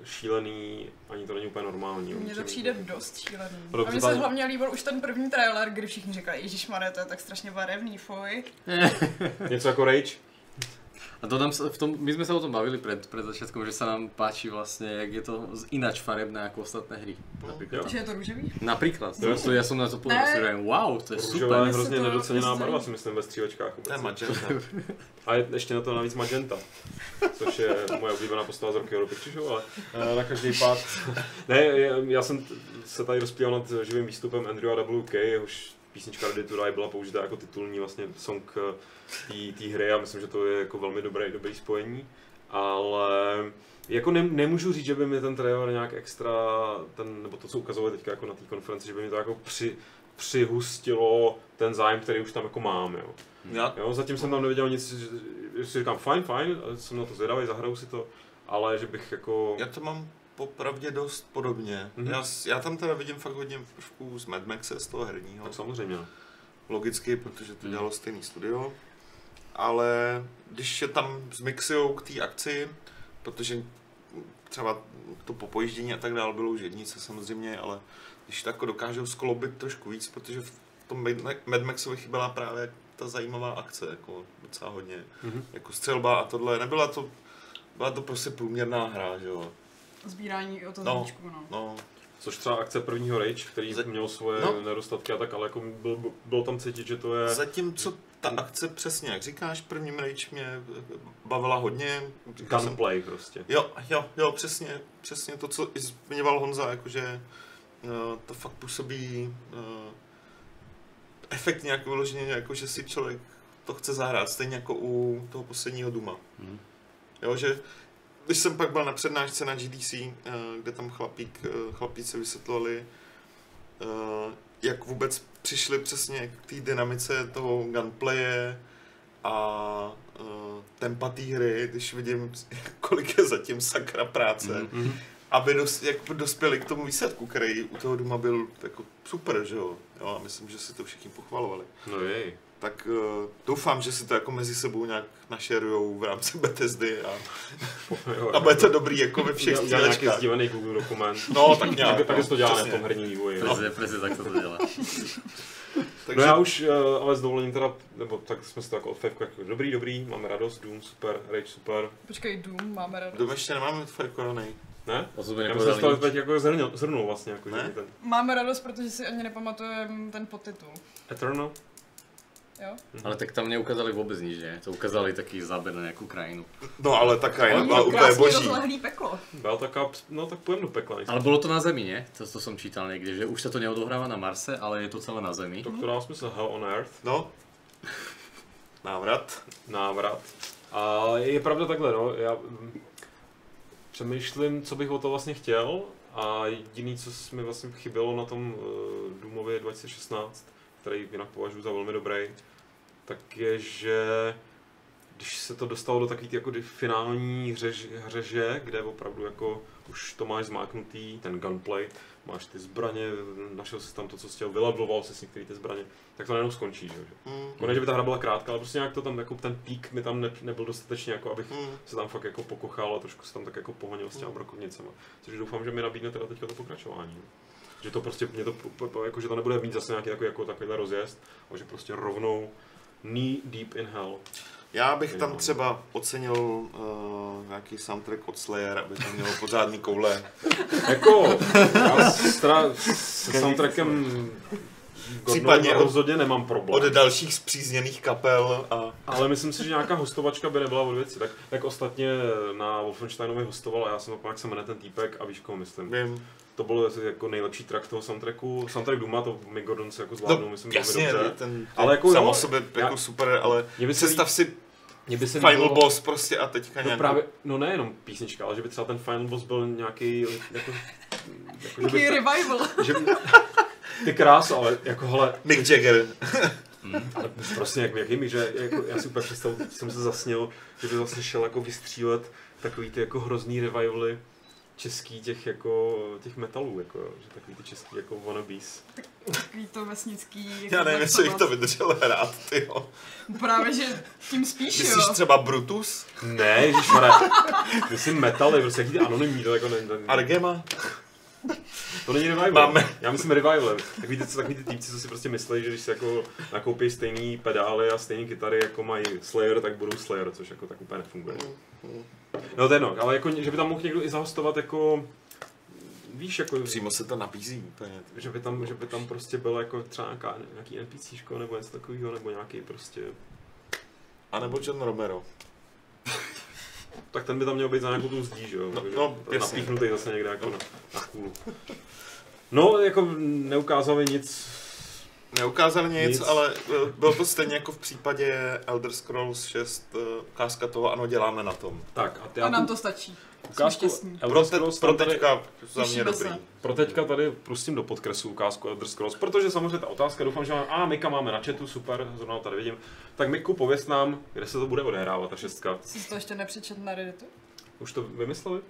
Speaker 1: šílený, ani to není úplně normální.
Speaker 4: Mně to přijde dost šílený.
Speaker 1: No
Speaker 4: a mně se hlavně líbil už ten první trailer, kdy všichni říkali, Ježíš to je tak strašně barevný, fuj.
Speaker 1: Něco jako Rage,
Speaker 3: a dodám sa, v tom, my sme sa o tom bavili pred, pred začiatkom, že sa nám páči vlastne, jak je to z- ináč farebné ako ostatné hry. Napríklad.
Speaker 4: Že je to růžový?
Speaker 3: Napríklad.
Speaker 1: Jo.
Speaker 3: To, to ja som na to povedal,
Speaker 4: Ne.
Speaker 3: si wow, to je
Speaker 1: růžová
Speaker 3: super.
Speaker 1: je
Speaker 4: Mně se
Speaker 1: hrozně
Speaker 4: to
Speaker 1: nedoceněná barva, si myslím, ve střílečkách
Speaker 2: To je magenta.
Speaker 1: A je ještě na to navíc magenta, což je moje oblíbená postava z Rocky Horror Picture ale eh, na každý pád. ne, je- já jsem se tady rozpíval nad živým výstupem Andrewa WK, jehož písnička Ready to Die byla použita jako titulní vlastně song eh, té hry a myslím, že to je jako velmi dobré, dobrý spojení. Ale jako ne, nemůžu říct, že by mi ten trailer nějak extra, ten, nebo to, co ukazovali teďka jako na té konferenci, že by mi to jako při, přihustilo ten zájem, který už tam jako mám, jo.
Speaker 2: Já
Speaker 1: Jo, zatím jsem tam neviděl nic, že, že si říkám fajn, fajn, jsem na to zvědavý, zahraju si to, ale že bych jako...
Speaker 2: Já to mám popravdě dost podobně.
Speaker 1: Mhm.
Speaker 2: Já, já tam teda vidím fakt hodně prvků z Mad Maxe, z toho herního.
Speaker 1: Tak samozřejmě. no.
Speaker 2: Logicky, protože to
Speaker 3: Mhm.
Speaker 2: dělalo stejný studio. Ale když je tam zmixujou k té akci, protože třeba to popojíždění a tak dále bylo už jednice samozřejmě, ale když to jako dokážou skloubit trošku víc, protože v tom Mad Ma- Mad Maxovi chyběla právě ta zajímavá akce, jako docela hodně.
Speaker 1: Mhm.
Speaker 2: Jako střelba a tohle, nebyla to, byla to prostě průměrná hra, že jo.
Speaker 4: Sbírání o to
Speaker 2: No.
Speaker 4: no. no.
Speaker 2: No,
Speaker 1: Což třeba akce prvního Rage, který
Speaker 2: Za-
Speaker 1: měl svoje
Speaker 2: No.
Speaker 1: nedostatky a tak, ale jako byl, bylo tam cítit, že to je
Speaker 2: Zatímco ta akce přesně, jak říkáš, první Rage mě bavila hodně. Říkal jsem-
Speaker 1: gunplay prostě.
Speaker 2: Jo, jo, jo, přesně, přesně to, co i zmiňoval Honza, jakože uh, to fakt působí uh, efekt nějak vyloženě, jako že si člověk to chce zahrát, stejně jako u toho posledního Duma.
Speaker 3: Mhm.
Speaker 2: Jo, že když jsem pak byl na přednášce na GDC, eh, kde tam chlapík, eh, chlapíci vysvětlili, eh, jak vůbec přišli přesně k té dynamice toho gunplaye a tempa té hry, když vidím, kolik je zatím sakra práce,
Speaker 1: Mhm.
Speaker 2: aby dos, jak dospěli k tomu výsledku, který u toho Duma byl jako super, že jo. jo a myslím, že si to všichni pochvalovali.
Speaker 1: No jej.
Speaker 2: Tak uh, doufám, že si to jako mezi sebou nějak našerujou v rámci Bethesdy a,
Speaker 1: Jo,
Speaker 2: a bude to dobrý jako ve všech
Speaker 1: Udělá nějaký sdílený Google dokument.
Speaker 2: No, tak nějak.
Speaker 1: tak, tak
Speaker 2: no,
Speaker 1: to dělá
Speaker 2: přesně.
Speaker 1: v tom herním vývoji. No.
Speaker 3: Presne, presne tak to dělá.
Speaker 2: Takže,
Speaker 1: No já už, eh, ale s dovolením teda, nebo tak jsme si to jako od Fevku jako dobrý, dobrý, máme radost, Doom, super, Rage, super.
Speaker 4: Počkej, Doom, máme radost.
Speaker 2: Doom ještě nemáme Fajkoronej.
Speaker 1: Ne?
Speaker 3: O sebe
Speaker 1: Já že to
Speaker 3: nepovedali
Speaker 1: teď jako zhrnul, zhrnul vlastně, jako, že
Speaker 2: Ne?
Speaker 1: ten
Speaker 4: Máme radost, protože si ani nepamatujeme ten podtitul.
Speaker 1: Eternal.
Speaker 4: Jo?
Speaker 3: Ale tak tam neukázali vôbec nič, ne? To ukázali taký záber na nejakú krajinu.
Speaker 2: No ale ta krajina byla
Speaker 4: to
Speaker 2: úplně boží.
Speaker 4: peklo.
Speaker 1: Byla taká, no tak pojem do pekla.
Speaker 3: Ale bolo to na Zemi, nie? To, to som čítal niekde, že už sa to neodohráva na Marse, ale je to celé na Zemi.
Speaker 1: To, to dá smysl, Hell on Earth,
Speaker 2: No. Návrat.
Speaker 1: návrat. A je pravda takhle, no, já přemýšlím, co bych o to vlastně chtěl a jediný, co mi vlastně chybělo na tom uh, Doomově 2016, který jinak považuji za velmi dobrý, tak je, že když se to dostalo do takové jako finální hřež, hřeže, kde opravdu jako už to máš zmáknutý, ten gunplay, máš ty zbraně, našel jsi tam to, co jsi chtěl, vylevloval jsi některé ty zbraně, tak to najednou skončí, že? jo.
Speaker 2: Mm.
Speaker 1: Ne, že by ta hra byla krátká, ale prostě nějak to tam, jako ten pík mi tam ne, nebyl dostatečně, jako abych
Speaker 2: Mm.
Speaker 1: se tam fakt jako pokochal a trošku se tam tak jako pohonil s těma brokovnicema. Což doufám, že mi nabídne teda teďka to pokračování. Že to prostě, mě to, jako, že to nebude mít zase nějaký jako, jako takovýhle rozjezd, ale že prostě rovnou knee deep in hell.
Speaker 2: Já bych tam třeba ocenil uh, nějaký soundtrack od Slayer, aby to mělo pořádný koule.
Speaker 1: Jako, já s, soundtrackem
Speaker 2: Případně
Speaker 1: Případně
Speaker 2: od-
Speaker 1: rozhodně nemám problém.
Speaker 2: Od dalších zpřízněných kapel a
Speaker 1: Ale myslím si, že nějaká hostovačka by nebyla od věci. Tak, tak ostatně na Wolfensteinovi hostoval a já jsem jak se jmenuje ten týpek a víš, koho myslím.
Speaker 2: vím.
Speaker 1: To byl asi jako nejlepší track toho soundtracku. Soundtrack Duma, to My Gordon si jako zvládnul, myslím, velmi
Speaker 2: jasně,
Speaker 1: dobře.
Speaker 2: ten,
Speaker 1: Ale
Speaker 2: ale
Speaker 1: jako
Speaker 2: samo o sobě
Speaker 1: já-
Speaker 2: jako super, ale
Speaker 1: Mě by se
Speaker 2: představ si
Speaker 1: Mě by se
Speaker 2: final
Speaker 1: líbilo-
Speaker 2: boss prostě a teďka
Speaker 1: No
Speaker 2: nějakou...
Speaker 1: právě, no nejenom písnička, ale že by třeba ten final boss byl nějaký jako, jako že
Speaker 4: Taký
Speaker 1: by,
Speaker 4: revival.
Speaker 1: že by, ty kráso, ale jako hele,
Speaker 2: Mick Jagger.
Speaker 1: ale prostě jak, jaký mi, že jako, já si úplně představu, jsem se zasnil, že by vlastně šel jako vystřílet takový ty jako hrozný revivaly český těch jako těch metalů, jako, jo, že takový ty český jako wannabes.
Speaker 4: Takový to vesnický. Jako
Speaker 2: Já nevím, jestli bych to vydržel hrát, tyjo.
Speaker 4: Právě, že tím spíš,
Speaker 2: Myslíš
Speaker 4: jo.
Speaker 2: třeba Brutus?
Speaker 1: Ne, ježišmarja, myslím metaly, prostě jaký ty anonymní, to jako ne, ne,
Speaker 2: Argema?
Speaker 1: To není revival.
Speaker 2: Máme.
Speaker 1: Já myslím revival. Takový ty, takový ty týpci, co si prostě myslí, že když si jako nakoupí stejný pedály a stejné kytary, jako mají Slayer, tak budou Slayer, což jako tak úplně nefunguje. No to je no, ale jako, že by tam mohl někdo i zahostovat jako, víš, jako,
Speaker 2: Přímo se to nabízí úplně.
Speaker 1: že by tam, že by tam prostě byl jako třeba nějaká, nějaký NPCčko nebo něco takového, nebo nějaký prostě,
Speaker 2: A nebo John Romero.
Speaker 1: tak ten by tam měl být za nějakou tu zdí, že jo?
Speaker 2: No, no,
Speaker 1: napíchnutý zase někde jako na, na kůlu. No, jako neukázali nic
Speaker 2: Neukázali nic,
Speaker 1: Nic.
Speaker 2: ale eh, bylo to stejně jako v případě Elder Scrolls 6, eh, ukázka toho, ano, děláme na tom.
Speaker 1: Tak a ty
Speaker 4: A nám to stačí.
Speaker 1: Ukázku.
Speaker 2: Pro,
Speaker 1: Elder
Speaker 2: te,
Speaker 1: Scrolls
Speaker 2: pro
Speaker 1: tam tady,
Speaker 2: teďka za mě dobrý.
Speaker 4: se.
Speaker 1: pro teďka tady pustím do podkresu ukázku Elder Scrolls, protože samozřejmě ta otázka, doufám, že mám, a Mika máme na chatu, super, zrovna tady vidím. Tak Miku, pověs nám, kde se to bude odehrávat, ta šestka.
Speaker 4: Jsi to ještě nepřečet na Redditu?
Speaker 1: Už to vymysleli?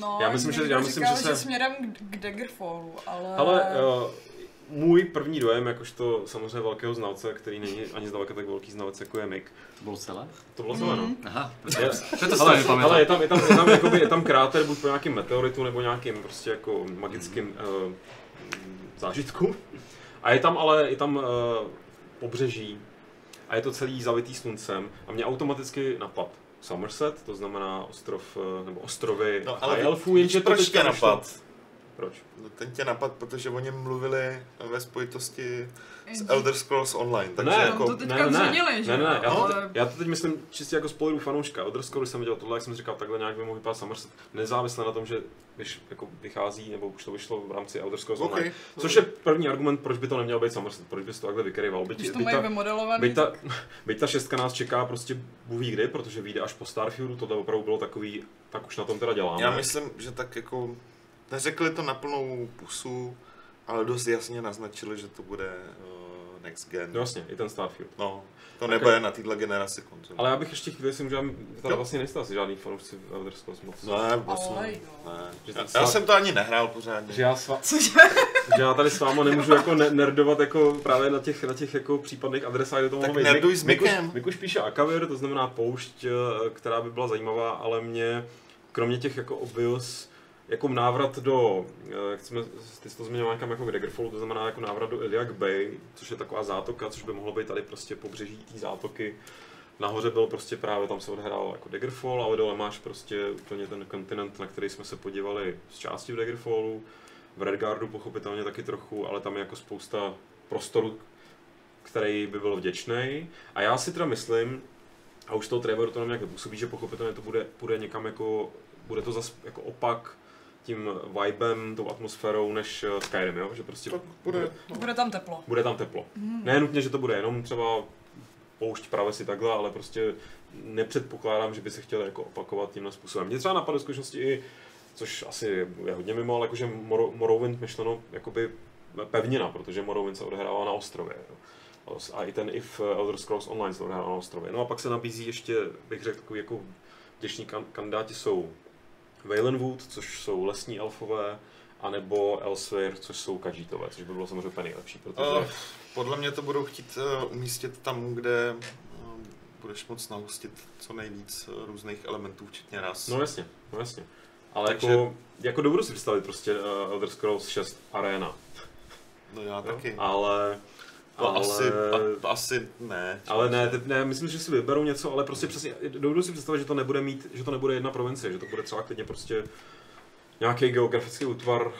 Speaker 4: No,
Speaker 1: Já myslím, že- já myslím,
Speaker 4: říkal,
Speaker 1: že se-
Speaker 4: že směrem k- k Daggerfallu, ale...
Speaker 1: Ale uh, můj první dojem, jakožto samozřejmě velkého znalce, který není ani zdaleka tak velký znalec, jako je Mik,
Speaker 3: To bolo celé?
Speaker 1: to bylo celé, no.
Speaker 3: Aha,
Speaker 1: Je,
Speaker 3: sa
Speaker 1: ale,
Speaker 3: to
Speaker 1: ale je tam, je tam, je tam, jakoby, je tam kráter buď po nějakým meteoritu nebo nějakým prostě jako magickým uh, zážitku. A je tam ale je tam uh, pobřeží a je to celý zavitý sluncem a mě automaticky napad Somerset, to znamená ostrov, eh, nebo ostrovy
Speaker 2: No,
Speaker 1: ale elfů, jenže to
Speaker 2: proč
Speaker 1: teďka
Speaker 2: tě napad?
Speaker 1: Proč?
Speaker 2: No, ten tě napad, protože o něm mluvili ve spojitosti s Elder Scrolls Online. Takže
Speaker 1: ne,
Speaker 2: jako,
Speaker 4: to teďka změnili, že
Speaker 1: ne, ne, ne, já, to,
Speaker 4: ale-
Speaker 1: já to teď myslím čistě jako z pohledu fanouška. Elder Scrolls, když jsem viděl tohle, jak jsem říkal, takhle nějak by mohl vypadat Somerset, nezávisle na tom, že vyš, jako vychází, nebo už to vyšlo v rámci Elder Scrolls
Speaker 2: OK.
Speaker 1: Online. Což je první argument, proč by to neměl být Somerset, proč bys to takhle vykryval. Byť,
Speaker 4: Když to
Speaker 1: byť
Speaker 4: mají
Speaker 1: ta,
Speaker 4: vymodelovaný,
Speaker 1: byť, ta, byť ta šestka nás čeká prostě Bůh ví kdy, protože vyjde až po Starfieldu, tohle opravdu bylo takový, tak už na tom teda děláme.
Speaker 2: Já myslím, že tak jako neřekli to na plnou pusu, ale dost jasně naznačili, že to bude uh, next gen.
Speaker 1: No jasně, i ten Starfield.
Speaker 2: No, to
Speaker 1: Ok.
Speaker 2: nebude na téhle generaci konzol.
Speaker 1: Ale já bych ještě chvíli si můžu, tady
Speaker 2: Jo.
Speaker 1: vlastně nejste asi žádný fanoušci v Elder Scrolls moc.
Speaker 2: Ne, vlastně.
Speaker 4: Ale
Speaker 2: Ne.
Speaker 4: jo.
Speaker 1: Že
Speaker 2: Já, já jsem to ani nehrál pořádně.
Speaker 1: Že já, s va-
Speaker 4: Cože?
Speaker 1: že já tady s váma nemůžu jako ne- nerdovat jako právě na těch, na těch jako případných adresách, kde to mohlo být.
Speaker 2: nerduj s
Speaker 1: Mikuš,
Speaker 2: Mikem.
Speaker 1: Mikuš píše Akavir, to znamená poušť, eh, která by byla zajímavá, ale mě, kromě těch jako obvious, jako návrat do, eh, jak jsme, ty jsi to zmiňoval někam jako k Daggerfallu, to znamená jako návrat do Iliak Bay, což je taková zátoka, což by mohlo být tady prostě pobřeží té zátoky. Nahoře byl prostě právě, tam se odhrál jako Daggerfall, ale dole máš prostě úplně ten kontinent, na který jsme se podívali z části v Daggerfallu. V Redguardu pochopitelně taky trochu, ale tam je jako spousta prostoru, který by byl vděčný. A já si teda myslím, a už toho Trevoru to na mě jako působí, že pochopitelně to bude, bude někam jako, bude to zas jako opak tím vibem, tou atmosférou než eh, Skyrim, jo? že prostě
Speaker 2: Tak bude.
Speaker 4: Bude tam teplo.
Speaker 1: bude tam teplo. Ne nutně, že to bude jenom třeba poušť pravesi takhle, ale prostě nepředpokládám, že by se chtěli jako opakovat tímhle způsobem. Mě třeba napadlo v skutečnosti i, což asi je hodně mimo, ale jakože Mor- Morrowind myšleno jakoby pevnina, protože Morrowind se odehrává na ostrově. Jo. A i ten i v Elder Scrolls Online se odehrává na ostrově. No a pak se nabízí ještě, bych řekl, takový jako kan- kandidáti jsou Valenwood, což jsou lesní elfové, anebo Elsewhere, což jsou Khajiitové, což by bylo samozřejmě úplně nejlepší, protože...
Speaker 2: Uh, podle mě to budou chtít uh, umístit tam, kde uh, budeš moc nahustit co nejvíc různých elementů, včetně ras.
Speaker 1: No jasně, no jasně. Ale
Speaker 2: Takže-
Speaker 1: jako, jako dovedu si představit prostě uh, Elder Scrolls 6 Arena.
Speaker 2: no já
Speaker 1: Jo?
Speaker 2: taky.
Speaker 1: Ale,
Speaker 2: To
Speaker 1: ale,
Speaker 2: asi, a, asi ne.
Speaker 1: ale ne, te, ne, myslím, že si vyberou něco, ale prostě přesně, dovedu si představit, že to nebude mít, že to nebude jedna provincie, že to bude třeba klidně prostě nějaký geografický útvar,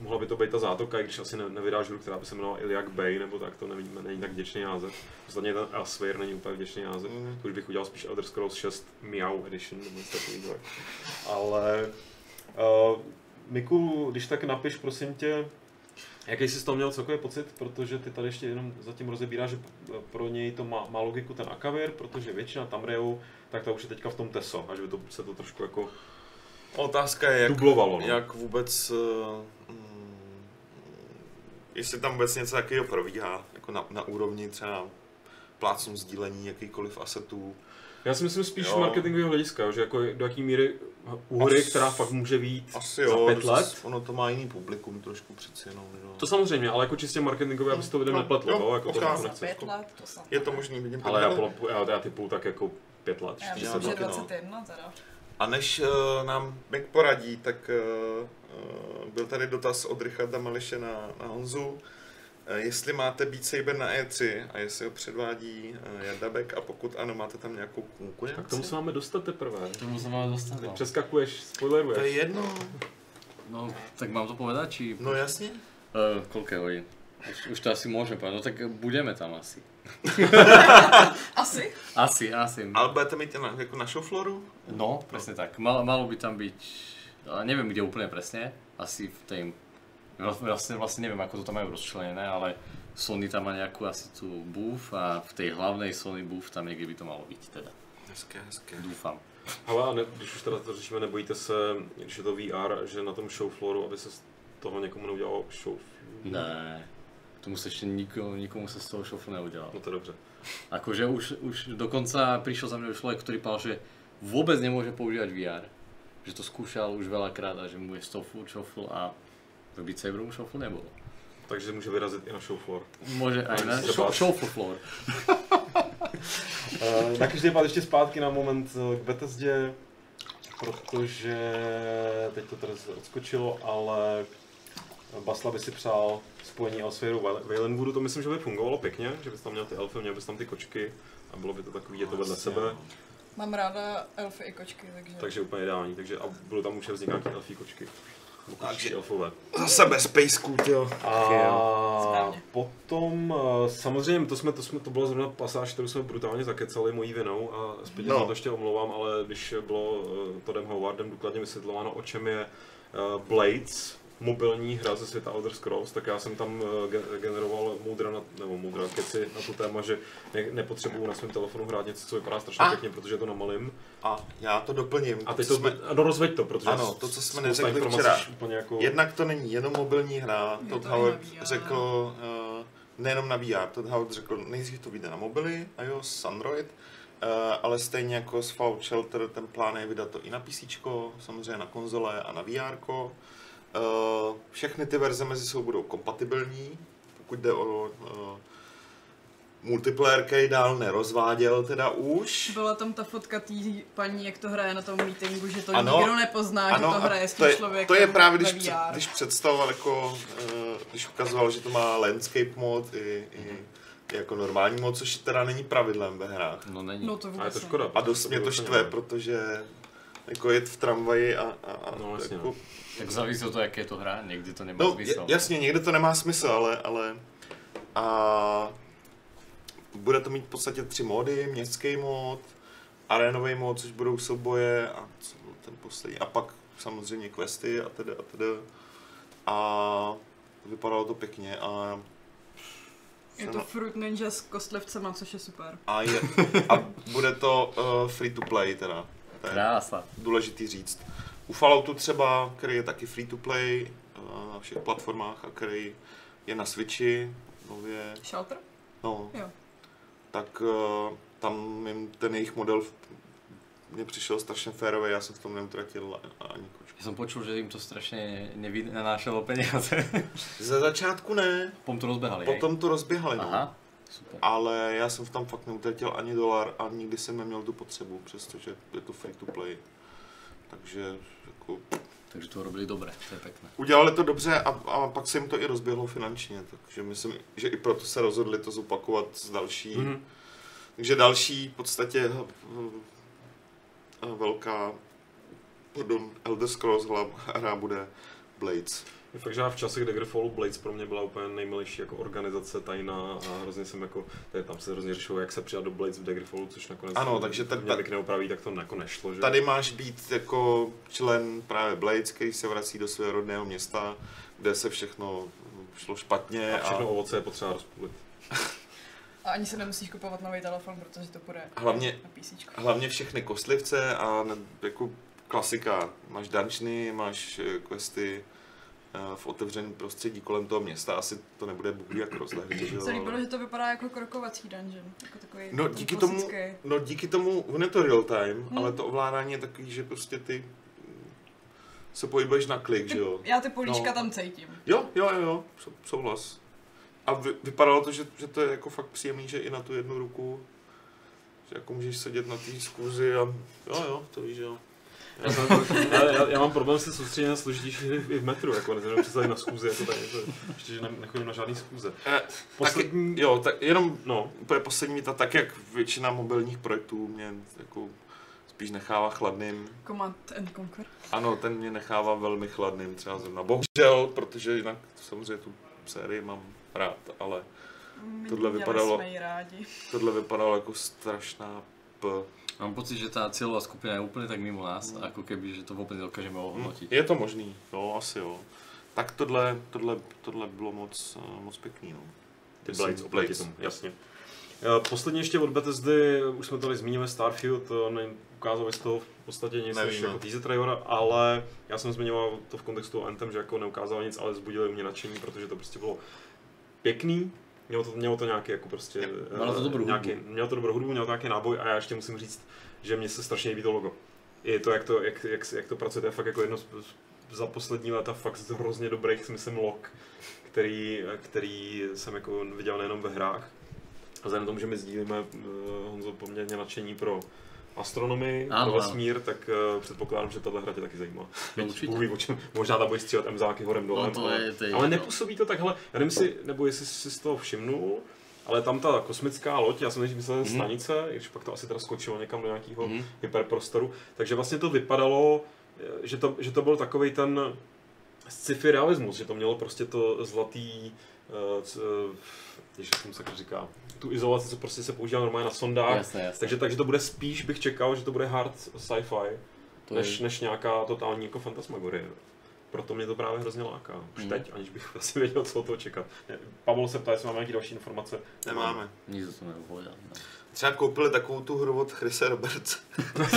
Speaker 1: mohla by to být ta zátoka, i když asi ne, nevydáš hru, která by se jmenovala Iliak Bay, nebo tak, to není, není tak vděčný název. Ostatně ten Elsewhere není úplně vděčný název,
Speaker 2: Mm.
Speaker 1: už bych udělal spíš Elder Scrolls 6 Meow Edition, nebo něco takového. Ale uh, Miku, když tak napiš, prosím tě, jaký jsi z toho měl celkový pocit, protože ty tady ještě jenom zatím rozebíráš, že pro něj to má, má logiku ten Akavir, protože většina Tamriou, tak ta už je teďka v tom Teso, až by to, se to trošku jako
Speaker 2: Otázka je, jak,
Speaker 1: dublovalo. No.
Speaker 2: jak vůbec, uh, jestli tam vůbec něco takového probíhá, jako na, na úrovni třeba plácnu sdílení jakýkoliv asetů.
Speaker 1: Já si myslím spíš
Speaker 2: Jo.
Speaker 1: z marketingového hlediska, že jako do jaký míry u hry,
Speaker 2: As-
Speaker 1: která fakt může být
Speaker 2: Asi
Speaker 1: za
Speaker 2: jo,
Speaker 1: pět
Speaker 2: to
Speaker 1: let.
Speaker 2: ono to má jiný publikum trošku přeci jenom. No.
Speaker 1: To samozřejmě, ale jako čistě marketingově, aby se to lidem
Speaker 2: No,
Speaker 1: nepletlo,
Speaker 2: jo,
Speaker 1: jo, jako to, to
Speaker 4: Za
Speaker 1: nechci.
Speaker 4: pět let, to.
Speaker 2: Je to možný, vidím
Speaker 1: Ale já,
Speaker 2: takhle.
Speaker 1: pol- já, já typu tak jako pět let,
Speaker 4: Já myslím, že
Speaker 2: taky, no.
Speaker 4: 21 teda.
Speaker 2: A než uh, nám Mick poradí, tak uh, uh, byl tady dotaz od Richarda Mališe na, na Honzu. Uh, jestli máte Beat Saber na E3 a jestli ho předvádí uh, Jadabek a pokud ano, máte tam nějakou konkurenci?
Speaker 1: Tak tomu se máme dostat teprve.
Speaker 3: K tomu se máme dostat.
Speaker 1: Teď
Speaker 3: No.
Speaker 1: přeskakuješ,
Speaker 2: To je
Speaker 1: spoileruješ.
Speaker 2: jedno.
Speaker 3: no, tak mám to povedať, či...
Speaker 2: No jasně.
Speaker 3: Uh, koľko hodín? Už, už to asi môžem povedať, no tak budeme tam asi.
Speaker 4: Asi?
Speaker 3: Asi, asi.
Speaker 2: Ale budete mít na, jako na showfloru?
Speaker 3: No, presne tak. Malo, malo by tam byť, ale neviem kde úplne presne, asi v tej, vlastne, vlastne neviem ako to tam majú rozčlenené, ale Sony tam má nejakú asi tú booth a v tej hlavnej Sony booth tam niekde by to malo byť teda.
Speaker 2: Hezké, hezké.
Speaker 3: Dúfam.
Speaker 1: Ale a ne, když už teda to řešíme, nebojíte se, když je to VR, že na tom show flooru, aby se z toho někomu neudělalo show
Speaker 3: Ne, tomu sa ešte nikomu, nikomu sa z toho šofu neudelal.
Speaker 1: No to je dobře.
Speaker 3: Akože už, už dokonca prišiel za mňa človek, ktorý povedal, že vôbec nemôže používať VR. Že to skúšal už veľakrát a že mu je z toho shuffle a v Beat Saberu shuffle nebolo.
Speaker 1: Takže může vyrazit i na show floor.
Speaker 3: Na
Speaker 1: Musí se
Speaker 3: show, shuffle floor.
Speaker 1: Uh, na každý pád ještě zpátky na moment eh, k Bethesdě, protože teď to teda odskočilo, ale Basla by si přál spojení Elsewhere Valenwoodu, to myslím, že by fungovalo pěkně, že bys tam měl ty elfy, měl bys tam ty kočky a bylo by to takový, je to vedle
Speaker 2: Vlastně,
Speaker 1: sebe.
Speaker 4: Mám ráda elfy i kočky, takže...
Speaker 1: takže úplně ideální, takže a budou tam už vznikat nějaké elfí kočky. Takže elfové.
Speaker 2: Zase bez pejsků, jo.
Speaker 1: A potom, eh, samozřejmě, to, jsme, to, jsme, to bylo zrovna pasáž, kterou jsme brutálně zakecali mojí vinou a zpětně
Speaker 2: No.
Speaker 1: no. to ještě omlouvám, ale když bylo eh, Todem Howardem důkladně vysvětlováno, o čem je eh, Blades, mobilní hra ze světa Elder Scrolls, tak já jsem tam eh, ge- generoval moudra, na, nebo moudra keci na to téma, že ne, nepotřebuju na svém telefonu hrát něco, co vypadá strašně
Speaker 2: A.
Speaker 1: pěkně, protože to namalím.
Speaker 2: A já to doplním.
Speaker 1: A teď to, jsme... no rozveď to, protože
Speaker 2: Ano, to, co jsme neřekli včera.
Speaker 1: Úplně jako...
Speaker 2: Jednak to není jenom mobilní hra,
Speaker 4: Je
Speaker 2: Todd
Speaker 4: to
Speaker 2: Howard řekl, uh, nejenom na VR, Todd Howard řekl, nejdřív to vyjde na mobily, iOS, Android, uh, ale stejně jako s Fallout Shelter, ten plán je vydat to i na PC, samozřejmě na konzole a na VR. Uh, všechny ty verze mezi sebou budou kompatibilní, pokud jde o uh, multiplayer, který dál nerozváděl teda už.
Speaker 4: Byla tam ta fotka té paní, jak to hraje na tom meetingu, že to
Speaker 2: Ano.
Speaker 4: nikdo nepozná, že to hraje s
Speaker 2: to
Speaker 4: tím
Speaker 2: je,
Speaker 4: člověkem
Speaker 2: to je právě, když, před, když představoval jako, eh, když ukazoval, že to má landscape mod i, i, i jako normální mod, což teda není pravidlem ve hrách.
Speaker 3: No není.
Speaker 4: No to
Speaker 1: A je
Speaker 4: vůbec
Speaker 1: to škoda.
Speaker 2: A dost mě to štve, protože jako jet v tramvaji a, a, a
Speaker 1: No,
Speaker 2: jako,
Speaker 3: Tak závisí od toho, jaké je to hra, někdy to nemá
Speaker 2: no,
Speaker 3: smysl.
Speaker 2: jasně, někde to nemá smysl, ale, ale a bude to mít v podstatě tři mody, městský mod, arénový mod, což budou souboje a co byl ten poslední, a pak samozřejmě questy a tedy a tedy. A vypadalo to pěkně a
Speaker 4: Je to Fruit Ninja s kostlivcema, což je super.
Speaker 2: a, je, a bude to uh, free to play teda. To je
Speaker 3: Krása.
Speaker 2: důležitý říct. U Falloutu třeba, který je taky free to play uh, na všech platformách a který je na Switchi nově,
Speaker 4: Shelter?
Speaker 2: no,
Speaker 4: Jo.
Speaker 2: tak uh, tam jim ten jejich model mně přišel strašně férový, já jsem v tom neutratil ani kočku.
Speaker 3: Ja som počul, že im to strašne nevy- nenášalo peniaze.
Speaker 2: Ze začátku ne,
Speaker 3: Potom to rozbehali, hej?
Speaker 2: potom to rozběhali, no.
Speaker 3: Aha, super.
Speaker 2: ale já jsem v tam fakt neutratil ani dolar a nikdy jsem neměl tu potřebu, přestože je to free to play. Takže jako,
Speaker 3: Takže to robili dobre, to je pekné.
Speaker 2: udělali to dobře a, a pak se jim to i rozběhlo finančně, takže myslím, že i proto se rozhodli to zopakovat s další. Mm-hmm.
Speaker 1: Mhm.
Speaker 2: Takže další v podstatě eh, eh, velká pardon, Elder Scrolls hra bude Blades.
Speaker 1: Je fakt, že já v čase, kdy Daggerfallu Blades pro mě byla úplně nejmilejší jako organizace tajná a hrozně jsem jako, tady tam se hrozně řešilo, jak se přidat do Blades v Daggerfallu, což nakonec
Speaker 2: Ano, takže ten-
Speaker 1: mě neopraví, tak to jako nešlo, že?
Speaker 2: Tady máš být jako člen právě Blades, který se vrací do svého rodného města, kde se všechno šlo špatně
Speaker 1: a všechno ovoce je potřeba rozpůlit.
Speaker 4: A ani se nemusíš kupovat nový telefon, protože to bude
Speaker 2: Hlavně-
Speaker 4: na PC.
Speaker 2: hlavně všechny kostlivce a ne, jako klasika. Máš dungeony, máš eh, questy v otevřeném prostředí kolem toho města. Asi to nebude bůh jak jo?
Speaker 4: Se líbilo, že to vypadá jako krokovací dungeon. Jako takový
Speaker 2: No, díky tomu-. No díky tomu, on je to real time,
Speaker 4: Hmm.
Speaker 2: ale to ovládání je takový, že prostě ty se pohybuješ na klik, že jo?
Speaker 4: Já ty políčka
Speaker 2: No.
Speaker 4: tam cítím.
Speaker 2: Jo, jo, jo, jo, sou- souhlas. A vy, vypadalo to, že, že to je jako fakt příjemný, že i na tu jednu ruku, že jako můžeš sedět na té skůzi a jo, jo, to víš, jo.
Speaker 1: Já, jsem, já, já, mám problém se soustředit na složitější hry i v metru, jako neznám představit na schůzi, jako tak, jako, ještě, že ne, nechodím na žádný schůze.
Speaker 2: Eh,
Speaker 1: Poslední,
Speaker 2: Taky, jo, tak jenom
Speaker 1: no,
Speaker 2: úplně poslední věta, tak jak většina mobilních projektů mě jako spíš nechává chladným.
Speaker 4: Command and Conquer.
Speaker 2: Ano, ten mě nechává velmi chladným třeba zrovna. Bohužel, protože jinak samozřejmě tu sérii mám rád, ale
Speaker 4: My
Speaker 2: Tohle vypadalo-
Speaker 4: rádi.
Speaker 2: tohle vypadalo jako strašná.
Speaker 3: Mám pocit, že tá cieľová skupina je úplne tak mimo nás, ako keby, že to vôbec nedokážeme ohodnotiť.
Speaker 2: Je to možný, jo, asi jo. Tak tohle, tohle, tohle bylo moc, eh, moc pěkný, no.
Speaker 1: ty Blades,
Speaker 2: Blades,
Speaker 1: tomu, jasně. Eh, Posledně ještě od Bethesdy, už jsme tady zmínili Starfield, to ne, ukázali z toho v podstatě nic než jako teaser trailer, ale já jsem zmiňoval to v kontextu Anthem, že jako neukázal nic, ale zbudili u mě nadšení, protože to prostě bylo pěkný, mělo to, mělo to nějaký jako prostě...
Speaker 3: Mělo to
Speaker 1: eh,
Speaker 3: dobrou
Speaker 1: nějaký,
Speaker 3: hudbu.
Speaker 1: Mělo to dobrou hudbu, mělo to nějaký náboj a já ještě musím říct, že mně se strašně líbí to logo. I to, jak to, jak, jak, jak to pracuje, to je fakt jako jedno z, za poslední léta fakt z hrozně dobrých, myslím, log, který, který jsem jako viděl nejenom ve hrách. A vzhledem tomu, že my sdílíme uh, Honzo poměrně nadšení pro astronomii,
Speaker 3: Ano,
Speaker 1: pro
Speaker 3: ano.
Speaker 1: vesmír, tak uh, předpokládám, že tahle hra tě taky zajímá.
Speaker 3: No.
Speaker 1: Bůh o čem, možná tam budeš střílet emzáky horem dolem,
Speaker 3: No
Speaker 1: ale,
Speaker 3: je, to je
Speaker 1: ale nepůsobí to takhle, já nevím si, nebo jestli jsi si z toho všimnul, ale tam ta kosmická loď, já jsem nejdřív myslel,
Speaker 3: Mhm.
Speaker 1: stanice, i když pak to asi teda skočilo někam do nějakého
Speaker 3: Mhm.
Speaker 1: hyperprostoru, takže vlastně to vypadalo, eh, že to, že to byl takový ten sci-fi realismus, že to mělo prostě to zlatý, uh, c, uh, jak se tomu sakra říká, tu izolaci, co prostě se používá normálně na sondách.
Speaker 3: Jasné, jasné.
Speaker 1: Takže, takže to bude spíš, bych čekal, že to bude hard sci-fi,
Speaker 3: To
Speaker 1: než,
Speaker 3: je,
Speaker 1: než nějaká totální jako fantasmagorie. Proto mě to právě hrozně láká. Už
Speaker 3: Mhm.
Speaker 1: teď, aniž bych asi věděl, co od toho čekat. Ne, Pavel se ptá, jestli máme nějaké další informace.
Speaker 2: Nemáme.
Speaker 3: nic to nepovedal. No.
Speaker 2: Třeba koupili takovou tu hru od Chrise Roberts.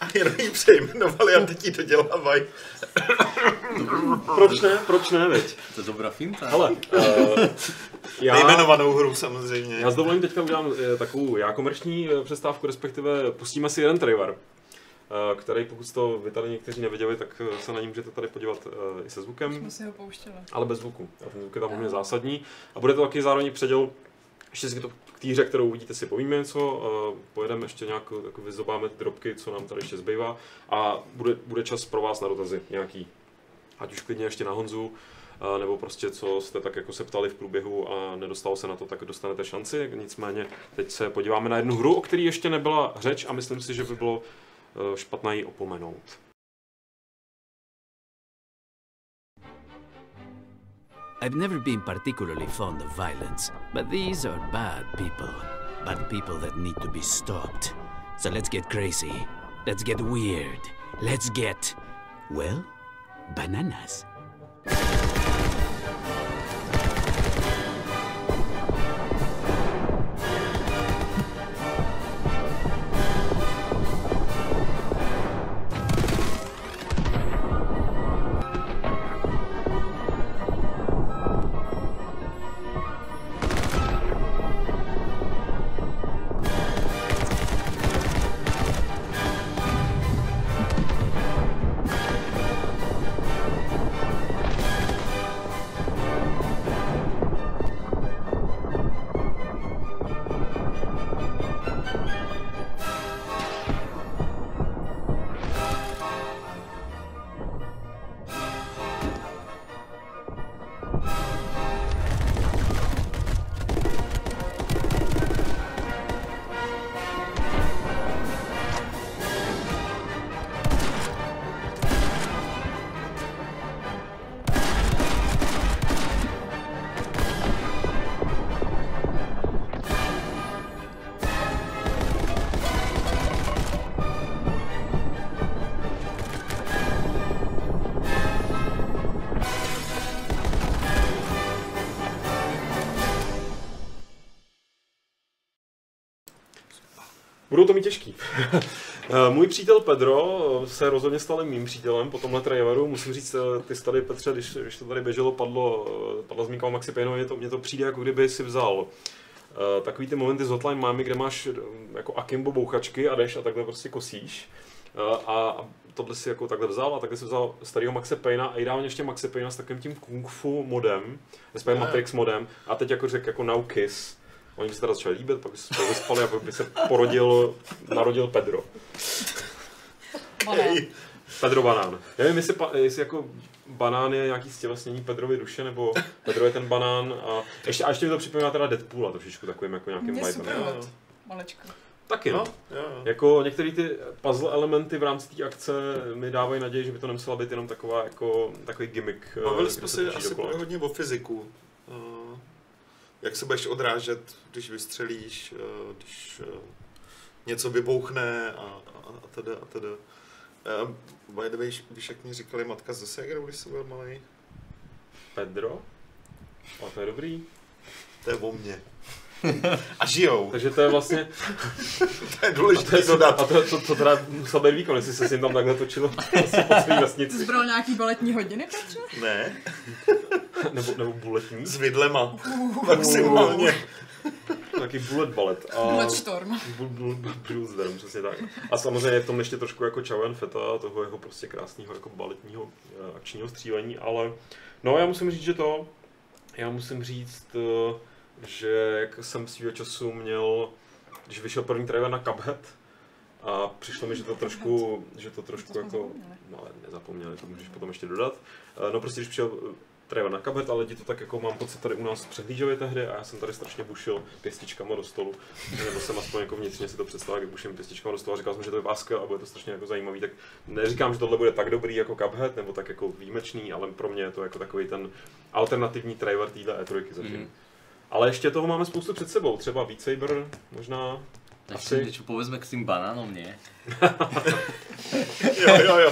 Speaker 2: a jenom ji přejmenovali a teď ji dodělávají.
Speaker 1: Proč ne? Proč ne, veď?
Speaker 3: To je dobrá finta.
Speaker 1: Hele, uh, já,
Speaker 2: Nejmenovanou hru samozřejmě.
Speaker 1: já s dovolením teďka udělám eh, takovou já komerční eh, přestávku, respektive pustíme si jeden trailer, eh, který pokud to vy tady někteří neviděli, tak se na ní můžete tady podívat eh, i se zvukem.
Speaker 4: Jsme si ho pouštěli.
Speaker 1: ale bez zvuku. A ten zvuk je tam hodně zásadní. A bude to taky zároveň předěl, ještě si to k té hře, kterou uvidíte, si povíme něco, pojedeme ještě nějak, jako vyzobáme ty drobky, co nám tady ještě zbývá a bude, bude čas pro vás na dotazy nějaký. Ať už klidně ještě na Honzu, nebo prostě co jste tak jako se ptali v průběhu a nedostalo se na to, tak dostanete šanci. Nicméně teď se podíváme na jednu hru, o které ještě nebyla řeč a myslím si, že by bylo uh, špatné ji opomenout.
Speaker 5: I've never been particularly fond of violence, but these are bad people. Bad people that need to be stopped. So let's get crazy. Let's get weird. Let's get. Well, bananas.
Speaker 1: Můj přítel Pedro se rozhodně stal mým přítelem po tomhle traileru. Musím říct, eh, ty tady, Petře, když, když to tady běželo, padlo, eh, padla zmínka o Maxi Payneovi, mně to, mně to přijde, jako kdyby si vzal eh, takový ty momenty z Hotline Miami, kde máš jako akimbo bouchačky a jdeš a takhle prostě kosíš. A, a tohle si jako takhle vzal a takhle si vzal starého Maxe Payna a ideálně ještě Maxe Payna s takovým tím kung fu modem, respektive. Matrix modem a teď jako řekl jako now kiss. Oni by se teda začali líbit, pak by se spolu vyspali a pak by se porodil, narodil Pedro.
Speaker 4: Banán.
Speaker 1: Pedro banán. Nevím, jestli, jestli jako banán je nějaký stělesnění Pedrovy duše, nebo Pedro je ten banán. A ještě, a ještě mi to připomíná teda Deadpoola trošičku takovým jako nějakým vibem.
Speaker 4: hot. Malečko.
Speaker 1: Taky no.
Speaker 2: No, jo, jo.
Speaker 1: Jako některé ty puzzle elementy v rámci té akce mi dávají naději, že by to nemusela být jenom taková jako takový gimmick. eh,
Speaker 2: Bavili
Speaker 1: kde
Speaker 2: jsme
Speaker 1: se
Speaker 2: asi
Speaker 1: dokola.
Speaker 2: hodně o fyziku. Jak se budeš odrážet, když vystřelíš, uh, když uh, něco vybouchne a, a, a teda a teda. Uh, by the way, víš, jak mi říkali matka ze Segeru, když jsem byl malý?
Speaker 1: Pedro? A to je dobrý.
Speaker 2: To je o mně. A žijou.
Speaker 1: Takže to je vlastně,
Speaker 2: To je
Speaker 1: a to,
Speaker 2: důležité
Speaker 1: je,
Speaker 2: dodat.
Speaker 1: a to, to, to teda musel být výkon, jestli se s ním tam takhle točilo vesnici.
Speaker 4: zbral nějaký baletní hodiny, Petře?
Speaker 2: Ne,
Speaker 1: Nebo, nebo buletní.
Speaker 2: s vidlema. Maximálně.
Speaker 1: Taky bullet ballet. A...
Speaker 4: Bullet Storm.
Speaker 1: Bul- bul- bul- Bullsdorm, přesně tak. A samozřejmě je v tom ještě trošku jako Chow Feta, toho jeho prostě krásného jako baletního eh, akčního střílení, ale no já musím říct, že to, já musím říct, eh, že jak jsem svýho času měl, když vyšel první trailer na Cuphead, a přišlo mi, že to trošku, že to trošku
Speaker 4: To
Speaker 1: jako,
Speaker 4: zapomněli.
Speaker 1: no ale nezapomněli, to můžeš potom ještě dodat. Eh, No prostě, když přišel Trevor na kabet, ale lidi to tak jako mám pocit tady u nás přehlíželi tehdy a já jsem tady strašně bušil pěstičkama do stolu. Nebo jsem aspoň jako vnitřně si to představil, jak buším pěstičkama do stolu a říkal jsem, že to je skvělé a bude to strašně jako zajímavý. Tak neříkám, že tohle bude tak dobrý jako Cuphead nebo tak jako výjimečný, ale pro mě je to jako takový ten alternativní Trevor téhle E3 zatím.
Speaker 3: Mhm.
Speaker 1: Ale ještě toho máme spoustu před sebou, třeba Beat Saber, možná
Speaker 3: Ešte
Speaker 1: Asi-
Speaker 3: niečo povedzme k tým banánom, nie?
Speaker 2: Jo, jo, jo.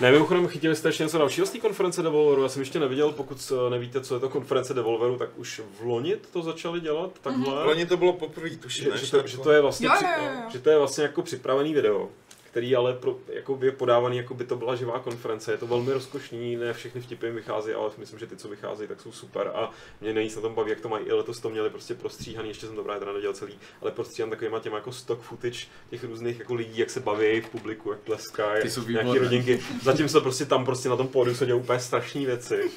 Speaker 1: Ne, mimochodem chytili jste ještě něco dalšího z té konference Devolveru, já jsem ještě neviděl, pokud eh, nevíte, co je to konference Devolveru, tak už v loni to začali dělat takhle.
Speaker 2: Loni to bylo poprvé, tuším,
Speaker 1: že, že, to, že, to je vlastně
Speaker 4: jo, jo, jo.
Speaker 1: že to je vlastně jako připravený video, který ale pro, jako je podávaný, jako by to byla živá konference. Je to velmi rozkošný, ne všechny vtipy vychází, ale myslím, že ty, co vycházejí, tak jsou super a mě nejvíc na tom baví, jak to mají. I letos to měli prostě prostříhaný, ještě jsem to právě teda nedělal celý, ale prostříhaný takovýma těma jako stock footage těch různých jako lidí, jak se baví v publiku, jak tleskají, nějaký rodinky. Zatím se prostě tam prostě na tom pódiu se dějí úplně strašné věci.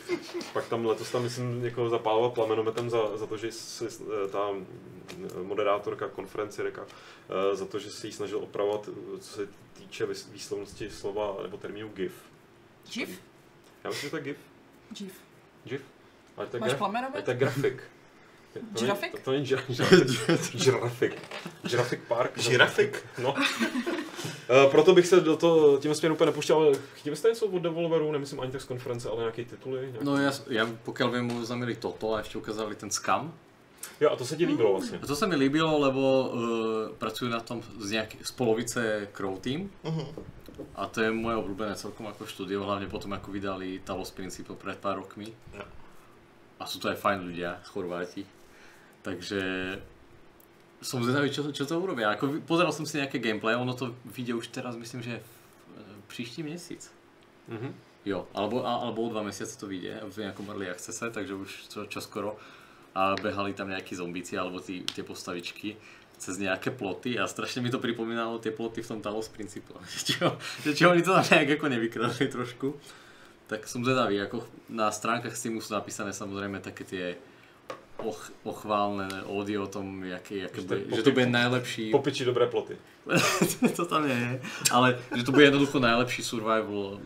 Speaker 1: Pak tam letos tam myslím jako zapálila plamenometem za, za to, že eh, ta moderátorka konference Reka eh, za to, že se jí snažil opravovat, eh, co se týče výslovnosti slova nebo termínu GIF.
Speaker 4: Živ?
Speaker 1: Já myslím, že to je GIF.
Speaker 4: Živ.
Speaker 1: GIF. Ale to je,
Speaker 4: Máš
Speaker 1: graf, to je grafik. To není-
Speaker 4: Žirafik?
Speaker 1: To, to není žira- žirafik. Žirafik. Žirafik Park.
Speaker 2: Žirafik?
Speaker 1: No. Eh, Proto bych se do toho tím směrem úplně nepouštěl, ale chtěli jste něco od Devolveru, nemyslím ani tak z konference, ale nějaké tituly? Nějaký...
Speaker 3: No ja, ja pokiaľ viem, oznámili toto a ešte ukázali ten Scam.
Speaker 1: Jo, a to se ti líbilo vlastně.
Speaker 3: A to sa mi líbilo, lebo uh, pracujú na tom z, nejak, z polovice Crow Team.
Speaker 2: Mhm.
Speaker 3: A to je moje obľúbené celkom ako štúdio, hlavne potom ako vydali Talos Principle pred pár rokmi.
Speaker 2: Jo.
Speaker 3: A sú to aj fajn ľudia, Chorváti. Takže som zvedavý, čo, čo to urobia. Ako, vy- pozeral som si nejaké gameplay, ono to vyjde už teraz, myslím, že v, e, příští měsíc.
Speaker 1: Mhm.
Speaker 3: Jo, alebo, a, alebo o dva mesiace to vyjde, v nejakom early accesse, takže už čo, čo skoro. A behali tam nejakí zombíci alebo tí, tie postavičky cez nejaké ploty a strašne mi to pripomínalo tie ploty v tom Talos Principle. Že či oni to tam nejak ako nevykradli trošku. Tak som zvedavý, ako na stránkach Steamu sú napísané samozrejme také tie och, ochválne ódy o tom, jaké, jaké
Speaker 1: Že to je
Speaker 3: bude, že to bude najlepší
Speaker 1: Popiči dobré ploty.
Speaker 3: to tam nie je, ale že to bude jednoducho najlepší survival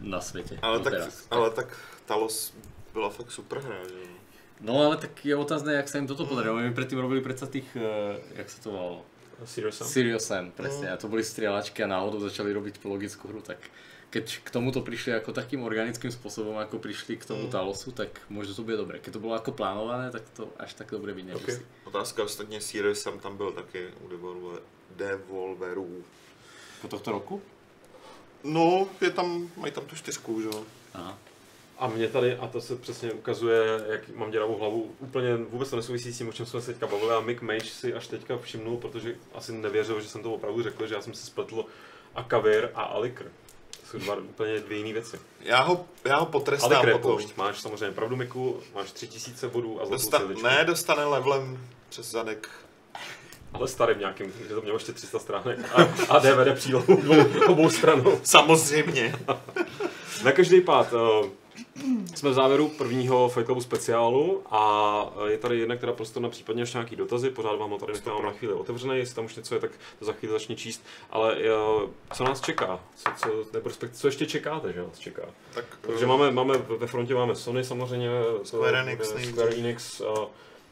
Speaker 3: na svete.
Speaker 2: Ale tak,
Speaker 3: doteraz.
Speaker 2: ale tak Talos byla fakt super hra, že jo.
Speaker 3: No ale tak je otázne, jak sa im toto podarilo. My predtým robili predsa tých, uh, jak sa to volalo?
Speaker 1: Serious Sam?
Speaker 3: Serious Sam, presne. A to boli strieľačky a náhodou začali robiť logickú hru, tak keď k tomuto prišli ako takým organickým spôsobom, ako prišli k tomu Talosu, tak možno to bude dobré. Keď to bolo ako plánované, tak to až tak dobre byť nemusí.
Speaker 1: Okay.
Speaker 2: Otázka ostatně Sirius Sam tam byl taky u Devolver, Devolverů.
Speaker 3: Po tohto roku?
Speaker 2: No, je tam, mají tam tu čtyřku, že jo.
Speaker 3: Aha.
Speaker 1: A mě tady, a to se přesně ukazuje, jak mám děravou hlavu, úplně vůbec to nesouvisí s tím, o čem jsme se teďka bavili a Mick Mage si až teďka všimnul, protože asi nevěřil, že jsem to opravdu řekl, že já jsem si spletl Akavir a Alikr. To jsou dva úplně dvě jiné věci.
Speaker 2: Já ho, já ho potrestám
Speaker 1: Alikr je
Speaker 2: potom.
Speaker 1: poušť, máš samozřejmě pravdu Miku, máš 3000 bodů a zlatou
Speaker 2: Dosta- ne, dostane levelem přes zadek.
Speaker 1: Ale starým nějakým, že to mělo ještě 300 stránek a, a DVD přílohu obou stranou.
Speaker 2: Samozřejmě.
Speaker 1: Na každý pád, uh, jsme v závěru prvního Fight Clubu speciálu a eh, je tady jedna, která prostor na případně ještě nějaký dotazy, pořád vám ho tady nechám na chvíli otevřený, jestli tam už něco je, tak to za chvíli začne číst, ale uh, co nás čeká, co, co, nebo respektive, co ještě čekáte, že nás čeká?
Speaker 2: Tak,
Speaker 1: Takže máme, máme ve frontě máme Sony samozřejmě,
Speaker 2: Square Enix.
Speaker 1: Square Enix uh,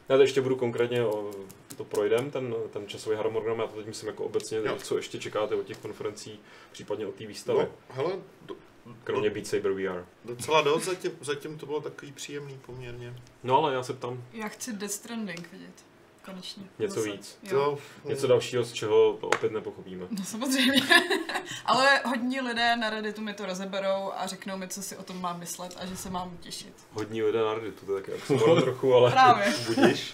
Speaker 1: já to ještě budu konkrétně, o, to projdem, ten, ten časový harmonogram, já to teď myslím jako obecně,
Speaker 2: Jo.
Speaker 1: co ještě čekáte od těch konferencí, případně od té výstavy,
Speaker 2: no, hele, do,
Speaker 1: kromě Beat Saber VR.
Speaker 2: docela dost, zatím, zatím to bylo takový příjemný poměrně.
Speaker 1: No ale já se ptám,
Speaker 4: Já chci Death Stranding vidět. Konečně.
Speaker 1: Něco
Speaker 4: Zase.
Speaker 1: víc.
Speaker 4: Jo.
Speaker 1: Něco dalšího, z čeho opět nepochopíme.
Speaker 4: No samozřejmě. Ale hodní lidé na Redditu mi to rozeberou a řeknou mi, co si o tom mám myslet a že se mám těšit.
Speaker 1: Hodní lidé na Redditu, to je taky trochu, ale
Speaker 4: Právě.
Speaker 1: budíš.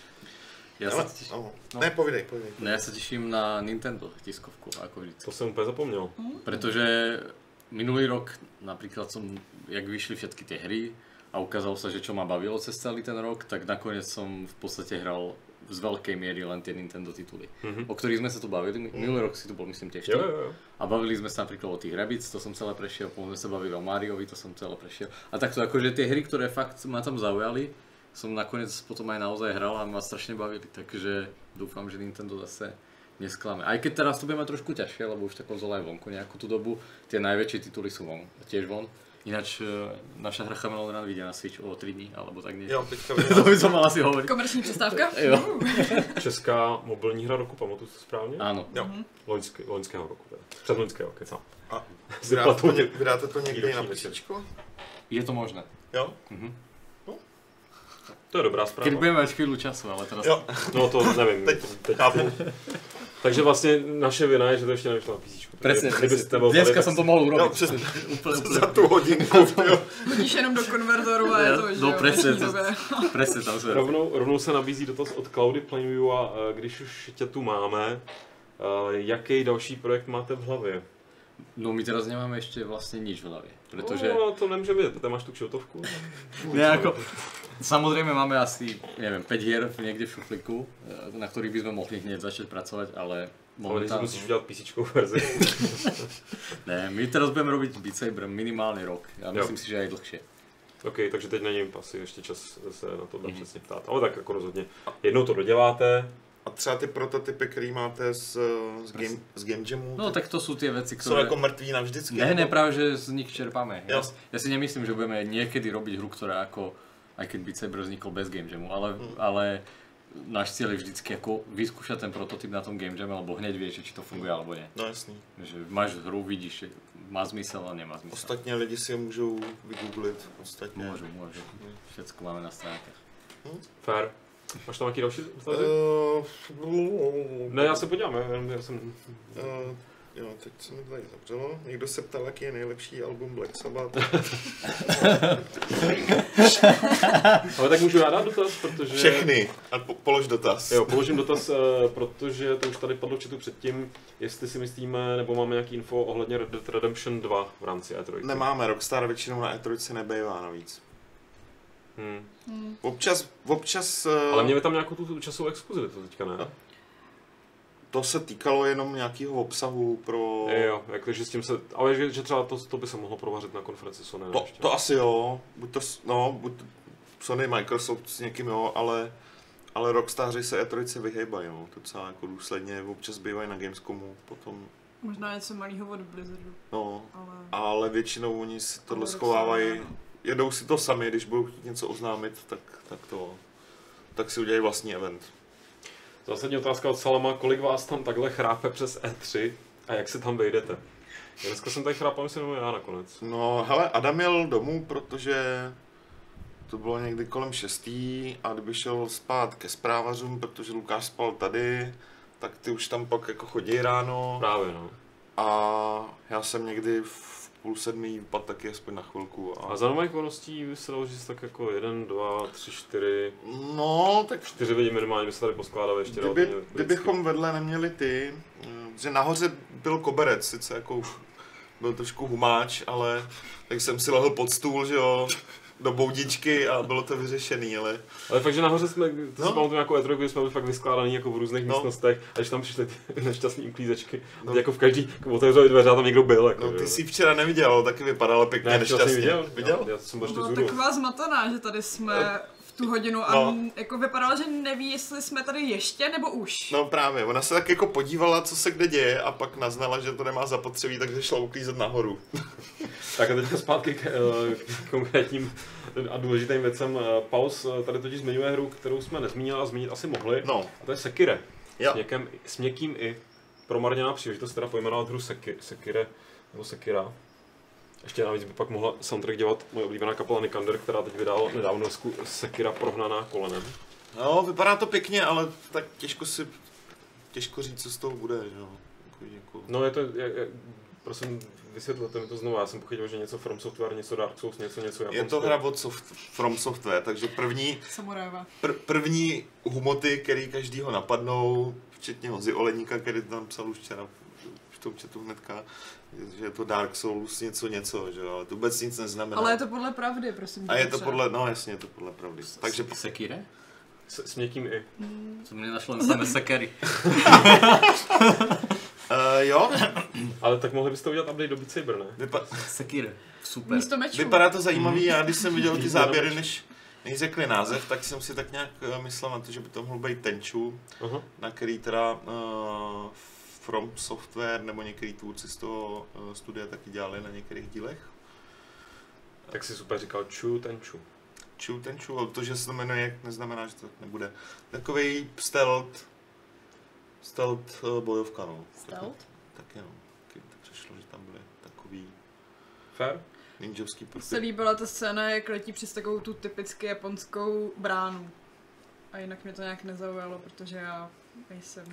Speaker 3: Ja
Speaker 2: ale,
Speaker 3: sa, teš...
Speaker 2: no.
Speaker 3: no.
Speaker 2: Ne, povídej, povídej.
Speaker 3: no, ja sa teším na Nintendo tiskovku, ako vždy.
Speaker 1: To jsem úplně zapomněl.
Speaker 3: Pretože minulý rok napríklad som, jak vyšli všetky tie hry a ukázalo sa, že čo ma bavilo cez celý ten rok, tak nakoniec som v podstate hral z veľkej miery len tie Nintendo tituly,
Speaker 1: Mhm.
Speaker 3: o ktorých sme sa tu bavili. Minulý rok si tu bol myslím tiež ty.
Speaker 1: Jo, jo, jo.
Speaker 3: A bavili sme sa napríklad o tých Rabbids, to som celé prešiel, potom sme sa bavili o Mariovi, to som celé prešiel. A takto akože tie hry, ktoré fakt ma tam zaujali, som nakoniec potom aj naozaj hral a ma strašne bavili, takže dúfam, že Nintendo zase nesklame. Aj keď teraz to bude mať trošku ťažšie, lebo už tá konzola je vonku nejakú tú dobu, tie najväčšie tituly sú von, tiež von. Ináč eh, naša hra Chameleon Run vyjde na Switch o 3 dní, alebo tak niečo.
Speaker 2: Jo, teďka
Speaker 3: to by som mal asi hovoriť.
Speaker 4: Komerční přestávka?
Speaker 3: Jo.
Speaker 1: Česká mobilní hra roku, pamatuju si to správně?
Speaker 3: Áno.
Speaker 2: Jo.
Speaker 1: Loňský, loňského roku, teda. Předloňského, kecám.
Speaker 2: A vydáte to, vydáte to někdy na písečko?
Speaker 3: Je to možné.
Speaker 2: Jo?
Speaker 3: Mhm.
Speaker 1: To je dobrá
Speaker 3: Keď
Speaker 1: zpráva.
Speaker 3: budeme mať chvíľu času, ale teraz...
Speaker 2: Jo,
Speaker 1: No to nevím.
Speaker 2: Teď
Speaker 1: teď.
Speaker 2: chápu.
Speaker 1: Takže vlastně naše vina je, že to ještě nevyšlo na PC. Byl
Speaker 3: dneska
Speaker 1: tak-
Speaker 3: to mohol
Speaker 2: Jo,
Speaker 3: urobiť.
Speaker 2: přes,
Speaker 3: úplne, úplne.
Speaker 2: za tu hodinku. jo.
Speaker 4: Hodíš jenom do konvertoru a je to, že
Speaker 3: No to,
Speaker 4: době.
Speaker 3: presne tam sa
Speaker 1: Rovnou, rovnou se nabízí dotaz od Cloudy Planeview a eh, když už tě tu máme, eh, jaký další projekt máte v hlavě?
Speaker 3: No my teraz nemáme ešte vlastne nič v hlavě, pretože...
Speaker 1: No, to nemůže být, ty máš tu kšiltovku.
Speaker 3: Ne, ako, samozrejme máme asi, neviem, 5 hier niekde v šuflíku, na ktorých by sme mohli hneď začať pracovať, ale
Speaker 1: Ale
Speaker 3: momentálne...
Speaker 1: musíš udělat PC verzi.
Speaker 3: Ne, my teraz budeme robiť Beat Saber minimálny rok a myslím si, že aj dlhšie.
Speaker 1: OK, takže teď není asi ještě čas se na to
Speaker 3: Mhm.
Speaker 1: přesně ptát. Ale tak jako rozhodně. Jednou to doděláte,
Speaker 2: A třeba ty prototypy, který máte z, z, game, z Game Jamu,
Speaker 3: No tak to sú tie veci,
Speaker 2: jsou
Speaker 3: ktoré...
Speaker 2: jako mrtví navždycky.
Speaker 3: Ne, ne, práve, že z nich čerpáme.
Speaker 2: Jo.
Speaker 3: ja si nemyslím, že budeme niekedy robiť hru, ktorá ako, aj keď Beat Saber vznikol bez Game Jamu, ale,
Speaker 2: Mm.
Speaker 3: ale náš cieľ je vždycky ako vyskúšať ten prototyp na tom Game Jam, alebo hneď vieš, či to funguje alebo nie.
Speaker 2: No jasný.
Speaker 3: Že máš hru, vidíš, že má zmysel a nemá zmysel.
Speaker 2: Ostatně lidi si je můžou vygooglit. Ostatně.
Speaker 3: Môžu, môžu. Všetko máme na stránkach.
Speaker 1: fair. Máš tam nějaký další dotazy?
Speaker 2: Uh,
Speaker 1: Ne, já se podívám, já, já jsem...
Speaker 2: Uh, jo, teď se mi tady zavřelo. Někdo se ptal, jaký je nejlepší album Black Sabbath.
Speaker 1: Ale tak můžu já dát dotaz, protože...
Speaker 2: Všechny. A po, polož dotaz.
Speaker 1: Jo, položím dotaz, eh, protože to už tady padlo v chatu předtím, jestli si myslíme, nebo máme nějaký info ohledně Red Dead Redemption 2 v rámci E E3.
Speaker 2: Nemáme, Rockstar většinou na E3 nebejvá navíc.
Speaker 1: Hmm.
Speaker 4: Hmm.
Speaker 2: Občas, občas uh,
Speaker 1: Ale měli tam nějakou tu časovou exkluzivitu teďka, ne?
Speaker 2: to se týkalo jenom nějakého obsahu pro...
Speaker 1: Jo, jakože s tím se, ale že, že třeba to, to by se mohlo provařit na konferenci Sony. ne,
Speaker 2: To,
Speaker 1: ještě.
Speaker 2: to asi jo, buď to, no, buď Sony, Microsoft s někým jo, ale, ale Rockstaři se E3 vyhejbají, no, docela jako důsledně, občas bývají na Gamescomu, potom,
Speaker 4: Možná něco malého od Blizzardu,
Speaker 2: no,
Speaker 4: ale...
Speaker 2: ale většinou oni si tohle schovávají, jedou si to sami, když budou chtít něco oznámit, tak, tak to, tak si udělají vlastní event.
Speaker 1: Zásadní otázka od Salama, kolik vás tam takhle chrápe přes E3 a jak se tam vejdete? Dneska jsem tady chrápal, myslím, jenom já nakonec.
Speaker 2: No, hele, Adam jel domů, protože to bylo někdy kolem šestý a kdyby šel spát ke zprávařům, protože Lukáš spal tady, tak ty už tam pak jako chodí ráno
Speaker 1: Právě, no.
Speaker 2: a já jsem někdy v půl sedmý vypadl taky aspoň na chvilku.
Speaker 1: A
Speaker 2: A...
Speaker 1: za normálních okolností by se dalo říct tak jako jeden, dva, tři, čtyři,
Speaker 2: No, tak
Speaker 1: čtyři lidi minimálně by se tady poskládali ještě
Speaker 2: kdyby,
Speaker 1: lidsky.
Speaker 2: kdybychom vedle neměli ty, eh, že nahoře byl koberec, sice jako byl trošku humáč, ale tak jsem si lehl pod stůl, že jo, do boudičky a bylo to vyřešený, ale
Speaker 1: Ale fakt, že nahoře jsme, to
Speaker 2: No.
Speaker 1: si pamatuju jako E3, kdy jsme byli fakt vyskládaný jako v různých
Speaker 2: No.
Speaker 1: místnostech, a když tam přišly ty nešťastný uklízečky,
Speaker 2: No.
Speaker 1: no. jako v každý, jako otevřeli dveře a tam někdo byl. Jako,
Speaker 2: no, ty
Speaker 1: jo.
Speaker 2: jsi včera neviděl, taky vypadalo pěkně
Speaker 1: ne,
Speaker 2: nešťastně.
Speaker 1: viděl,
Speaker 2: viděl?
Speaker 1: Já, já jsem
Speaker 4: Byla
Speaker 1: zůru.
Speaker 4: taková zmatená, že tady jsme v tu hodinu a
Speaker 2: No.
Speaker 4: no. jako vypadalo, že neví, jestli jsme tady ještě nebo už.
Speaker 2: No právě, ona se tak jako podívala, co se kde děje a pak naznala, že to nemá zapotřebí, takže šla uklízet nahoru.
Speaker 1: Tak a teďka zpátky k, eh, k konkrétním a důležitým věcem. Eh, Paus eh, tady totiž zmiňuje hru, kterou jsme nezmínili a zmínit asi mohli.
Speaker 2: No,
Speaker 1: A to je Sekire.
Speaker 2: Jo.
Speaker 1: S, měkým, s měkkým i. Promarněná příležitost teda pojmenovat hru Seki, Sekire, nebo Sekira. Ještě navíc by pak mohla soundtrack dělat moje oblíbená kapela Nikander, která teď vydala nedávno desku Sekira prohnaná kolenem.
Speaker 2: no, vypadá to pěkně, ale tak těžko si, těžko říct, co z toho bude, že jo. Jako, jako...
Speaker 1: No je to, je, je, prosím, vysvětlete mi to znovu, já jsem pochytil, že něco From Software, něco Dark Souls, něco, něco
Speaker 2: Je to hra od soft, From Software, takže první, pr- první humoty, který každýho napadnou, včetně Honzy Oleníka, který tam psal už včera v tom chatu hnedka, že je to Dark Souls něco něco, že jo, ale to vůbec nic neznamená.
Speaker 4: Ale je to podle pravdy, prosím.
Speaker 2: A je to podle, no jasně, je to podle pravdy. Takže
Speaker 3: Sekire?
Speaker 1: S, s měkkým i.
Speaker 3: Som nenašel len samé sekery.
Speaker 2: Uh, jo,
Speaker 1: Ale tak mohli byste udělat update do Beat Saber, ne?
Speaker 2: vypa-
Speaker 3: Sekire. Super.
Speaker 4: Místo mečů.
Speaker 2: vypadá to zajímavý, já když jsem viděl ty záběry, než, než řekli název, tak jsem si tak nějak eh, myslel na to, že by to mohl být Tenchu,
Speaker 1: Aha.
Speaker 2: na který teda uh, From Software nebo některý tvůrci z toho uh, studia taky dělali na některých dílech.
Speaker 1: Tak si super říkal Chu Tenchu.
Speaker 2: Chu ten Chu, ale to, že se to jmenuje, neznamená, že to tak nebude. Takový stealth, stealth eh, bojovka, no.
Speaker 4: Stealth?
Speaker 2: Taky no. Taky to přišlo, že tam byly takový
Speaker 1: Fair?
Speaker 2: ninjovský
Speaker 4: Mně se
Speaker 2: prvky.
Speaker 4: líbila ta scéna, jak letí přes takovou tu typicky japonskou bránu. A jinak mě to nějak nezaujalo, protože já nejsem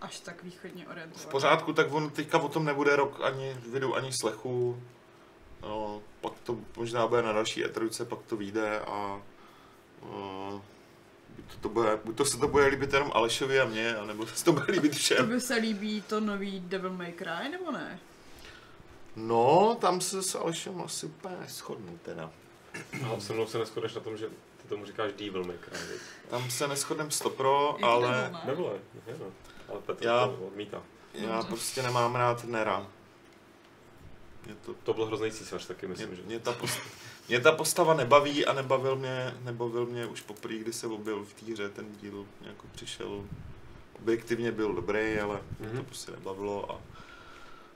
Speaker 4: až tak východně
Speaker 2: V
Speaker 4: orientovaná.
Speaker 2: pořádku, tak on teďka o tom nebude rok ani videu, ani slechu. No, pak to možná bude na další E3, pak to vyjde a uh, buď to, to bude, buď to se to bude líbit jenom Alešovi a mně, anebo se to bude líbit
Speaker 4: To
Speaker 2: všem.
Speaker 4: by se líbí to nový Devil May Cry, nebo ne?
Speaker 2: No, tam se s Alešem asi úplně shodnu teda.
Speaker 1: A se mnou se neschodneš na tom, že ty tomu říkáš Devil May Cry. viď?
Speaker 2: Tam se neschodnem stopro, ale
Speaker 4: Devil, ne?
Speaker 1: No. Ale Petr
Speaker 2: Já-
Speaker 1: to odmítá.
Speaker 2: já prostě nemám rád Nera. Mě to
Speaker 1: To byl hrozný císař taky,
Speaker 2: Mě,
Speaker 1: myslím, že.
Speaker 2: mě, ta postava, mě ta postava nebaví a nebavil mě, nebavil mě už poprvé, kdy se objevil v té hře, ten díl jako přišel, objektivně byl dobrý, ale mě to
Speaker 1: Mhm.
Speaker 2: prostě nebavilo a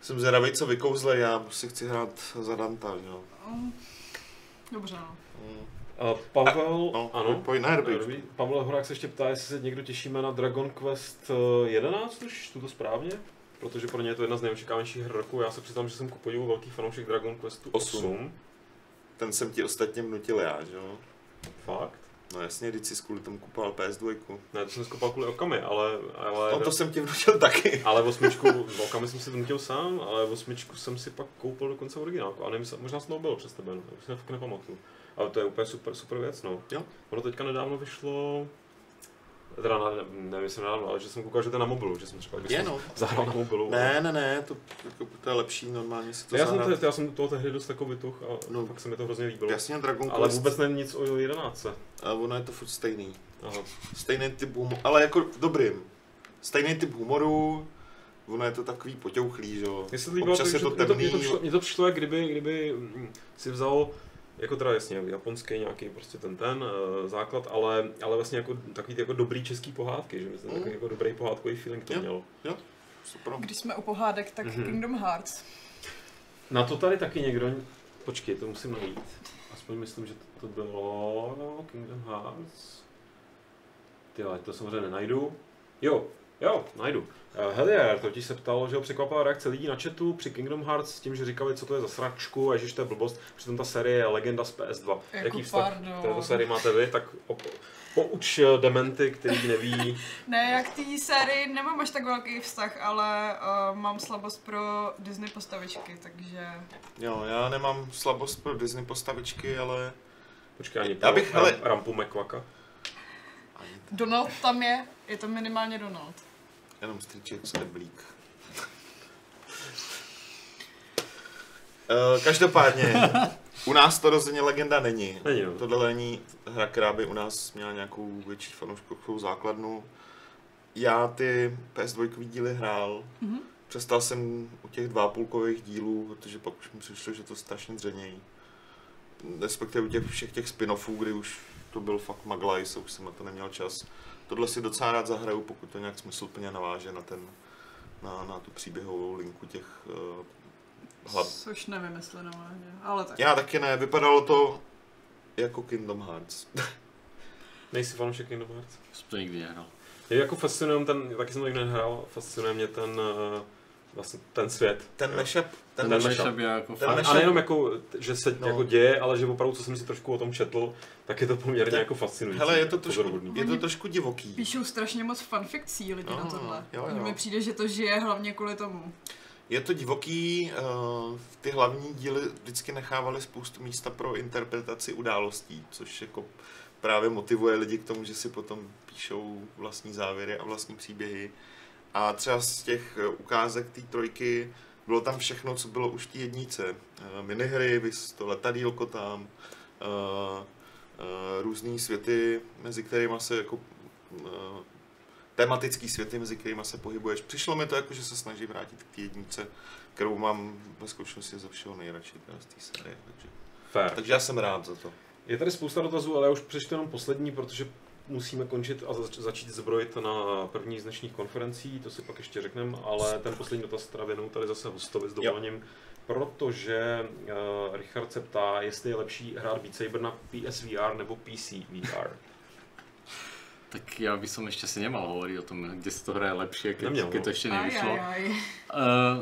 Speaker 2: jsem zvědavý, co vykouzle, já si chci hrát za Danta, jo.
Speaker 4: Mm. Dobře, no.
Speaker 2: Mm.
Speaker 1: A Pavel,
Speaker 2: No,
Speaker 1: ano.
Speaker 2: pojď, ne, dobrý.
Speaker 1: Dobrý. Pavel Horák se ještě ptá, jestli se někdo těšíme na Dragon Quest eh, 11, už tu to správně? Protože pro ně je to jedna z nejočekávanějších her roku. Já se přiznám, že jsem ku podivu velký fanoušek Dragon Questu
Speaker 2: Osm.
Speaker 1: 8.
Speaker 2: Ten jsem ti ostatně vnutil já, že jo.
Speaker 1: Fakt?
Speaker 2: No jasně, když jsi kvůli tomu kupoval PS2.
Speaker 1: Ne, to jsem skopal kvůli Okami, ale, ale,
Speaker 2: No to jsem ti vnutil taky.
Speaker 1: ale osmičku, Okami jsem si vnutil sám, ale osmičku jsem si pak koupil dokonce originálku. A nevím, možná jsem to byl přes tebe, no, už si fakt nepamatuju. Ale to je úplně super, super věc, no.
Speaker 2: Jo.
Speaker 1: Ono teďka nedávno vyšlo, teda na, nevím, jestli nedávno, ale že jsem koukal, že to je na mobilu, že jsem třeba
Speaker 2: Je no.
Speaker 1: zahrál na mobilu.
Speaker 2: Ne, ne, ne, to, jako, to je lepší normálně si to
Speaker 1: já, jsem
Speaker 2: zahrát.
Speaker 1: to, já jsem toho tehdy dost jako vytuch a
Speaker 2: No.
Speaker 1: fakt se mi to hrozně líbilo.
Speaker 2: Jasně, Dragon
Speaker 1: Ale
Speaker 2: Quest,
Speaker 1: vůbec není nic o 11.
Speaker 2: a ono je to furt stejný.
Speaker 1: Aha.
Speaker 2: Stejný typ humoru, ale jako dobrým. Stejný typ humoru, ono je to takový potěuchlý, že jo.
Speaker 1: Mně se líbilo,
Speaker 2: Občas
Speaker 1: to,
Speaker 2: je
Speaker 1: že
Speaker 2: to
Speaker 1: mě to, mě
Speaker 2: temný.
Speaker 1: to, přišlo, mě to přišlo, jak kdyby, kdyby mm, si vzal jako teda jasně japonský nějaký prostě ten ten uh, základ, ale, ale vlastně jako takový ty jako dobrý český pohádky, že myslím,
Speaker 2: Mm.
Speaker 1: takový jako dobrý pohádkový feeling to
Speaker 2: Jo.
Speaker 1: mělo.
Speaker 2: Super.
Speaker 4: Když jsme u pohádek, tak
Speaker 1: Mhm.
Speaker 4: Kingdom Hearts.
Speaker 1: Na to tady taky někdo, počkej, to musím najít. Aspoň myslím, že to, to bylo no, Kingdom Hearts. Ty ale to samozřejmě nenajdu. Jo, jo, najdu. Uh, Helier totiž se ptal, že ho překvapila reakce lidí na chatu při Kingdom Hearts s tím, že říkali, co to je za sračku a ježiš, to je blbost. Přitom ta série je legenda z PS2.
Speaker 4: Jako
Speaker 1: Jaký vztah
Speaker 4: pardon.
Speaker 1: k této sérii máte vy? Tak op- pouč eh, dementy, který neví.
Speaker 4: Ne, jak té sérii nemám až tak velký vztah, ale uh, mám slabost pro Disney postavičky, takže...
Speaker 2: Jo, já nemám slabost pro Disney postavičky, ale
Speaker 1: Počkej, ani
Speaker 2: Já bych, hele-
Speaker 1: Ram- Rampu McQuacka.
Speaker 4: Donald tam je, je to minimálně Donald.
Speaker 2: Jenom strýček z Eblík. Uh, každopádně, u nás to rozhodně legenda není.
Speaker 1: Není, no.
Speaker 2: Tohle není hra, která by u nás měla nějakou větší fanouškovou základnu. Já ty PS2 díly hrál,
Speaker 4: Mhm.
Speaker 2: přestal jsem u těch dvápůlkových dílů, protože pak už mi přišlo, že to strašně dřenějí. Respektive u těch všech těch spin-offů, kdy už to byl fakt maglajs, už jsem na to neměl čas. Tohle si docela rád zahraju, pokud to nějak smysluplně naváže na ten, na, na tu příběhovou linku těch uh, hlav.
Speaker 4: Což nevím, jestli naváže, ale tak.
Speaker 2: Já taky ne, vypadalo to jako Kingdom Hearts.
Speaker 1: Nejsi fanoušek Kingdom Hearts?
Speaker 3: Jsem to nikdy nehrál.
Speaker 1: Je jako fascinuje ten, taky jsem to nikdy nehrál, fascinuje mě ten, eh, vlastně ten svět.
Speaker 2: Ten mashup, ten,
Speaker 1: Ten
Speaker 2: mashup,
Speaker 3: je jako
Speaker 2: Ten
Speaker 1: A,
Speaker 3: fakt.
Speaker 2: mashup-
Speaker 1: a nejenom jako, že se
Speaker 2: No.
Speaker 1: no. jako děje, ale že opravdu, co jsem si trošku o tom četl, tak je to poměrně
Speaker 2: Ten-
Speaker 1: jako fascinující.
Speaker 2: Hele, je to trošku, je to trošku divoký.
Speaker 4: Píšou strašně moc fanfikcí lidi
Speaker 2: No,
Speaker 4: na tohle.
Speaker 2: jo, jo.
Speaker 4: mi přijde, že to žije hlavně kvůli tomu.
Speaker 2: Je to divoký, uh, ty hlavní díly vždycky nechávaly spoustu místa pro interpretaci událostí, což jako právě motivuje lidi k tomu, že si potom píšou vlastní závěry a vlastní příběhy. A třeba z těch eh, ukázek té trojky bylo tam všechno, co bylo už v té jednice. Eh, Minihry, to letadílko tam, uh, různý světy, mezi kterými se jako tematický světy, mezi kterými se pohybuješ. Přišlo mi to jako, že se snaží vrátit k té jednice, kterou mám ve zkušenosti ze všeho nejradši z té série. Takže,
Speaker 1: Fair.
Speaker 2: takže já jsem rád za to.
Speaker 1: Je tady spousta dotazů, ale já už přečtu jenom poslední, protože musíme končit a zač- začít zbrojit na první z dnešních konferencí, to si pak ještě řekneme, ale ten poslední dotaz teda věnou tady zase hostovi s dovolením. protože uh, Richard se ptá, jestli je lepší hrát Beat Saber na PSVR nebo PC VR.
Speaker 3: Tak já bych som ešte si nemal hovoriť o tom, kde sa to hraje lepšie, keď,
Speaker 1: Neměl,
Speaker 3: keď
Speaker 1: no.
Speaker 3: to ešte
Speaker 4: Aj,
Speaker 3: nevyšlo.
Speaker 4: aj, aj.
Speaker 3: Uh,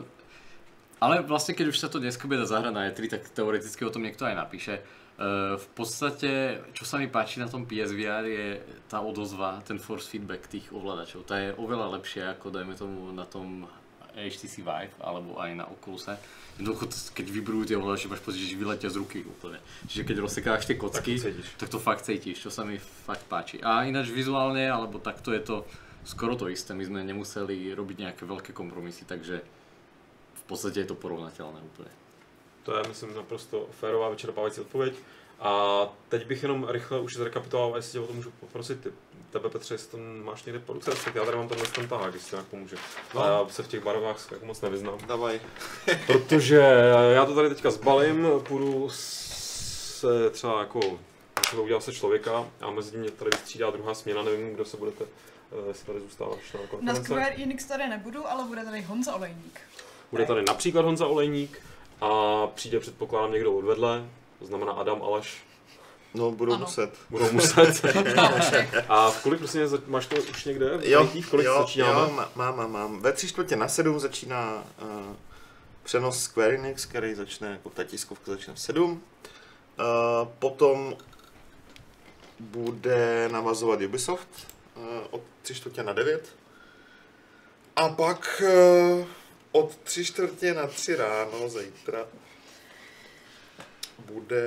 Speaker 3: ale vlastne, keď už sa to dneska bude zahrať na E3, tak teoreticky o tom niekto aj napíše. Uh, v podstate, čo sa mi páči na tom PSVR je tá odozva, ten force feedback tých ovládačov. Tá je oveľa lepšia ako dajme tomu na tom HTC Vive alebo aj na Oculuse. Jednoducho, keď vybrujú tie ovládače, máš pocit, že vyletia z ruky úplne. Čiže keď rozsekáš tie kocky,
Speaker 1: Tak to cítiš.
Speaker 3: tak to fakt cítiš, čo sa mi fakt páči. A ináč vizuálne, alebo takto je to skoro to isté. My sme nemuseli robiť nejaké veľké kompromisy, takže v podstate je to porovnateľné úplne.
Speaker 1: To je, myslím, naprosto férová vyčerpávající odpověď. A teď bych jenom rychle už zrekapituloval, jestli tě o to můžu poprosit ty, tebe Petře, jestli to máš někde po ruce, tak já tady mám tenhle ten tahák, jestli nějak pomůže.
Speaker 2: No.
Speaker 1: A já se v těch barvách jako moc nevyznám.
Speaker 2: Davaj.
Speaker 1: Protože já to tady teďka zbalím, půjdu se třeba jako, třeba udělal se člověka a mezi tím mě tady vystřídá druhá směna, nevím, kdo se budete, eh, jestli tady zůstáváš na
Speaker 4: Na
Speaker 1: konference.
Speaker 4: Square Enix tady nebudu, ale bude tady Honza Olejník.
Speaker 1: Bude tady například Honza Olejník a přijde předpokládám někdo odvedle, to znamená Adam Aleš,
Speaker 2: No, budou
Speaker 4: Ano.
Speaker 2: muset.
Speaker 1: budou muset. a v kolik prostě máš to už někde?
Speaker 2: Jo,
Speaker 1: V kolik
Speaker 2: jo,
Speaker 1: začínáme?
Speaker 2: jo, má- mám, mám, mám. Ve tři čtvrtě na sedm začíná uh, přenos Square Enix, který začne, jako ta tiskovka začne v sedm. Uh, potom bude navazovat Ubisoft uh, od tři čtvrtě na devět. A pak uh, od tři čtvrtě na tři ráno zítra bude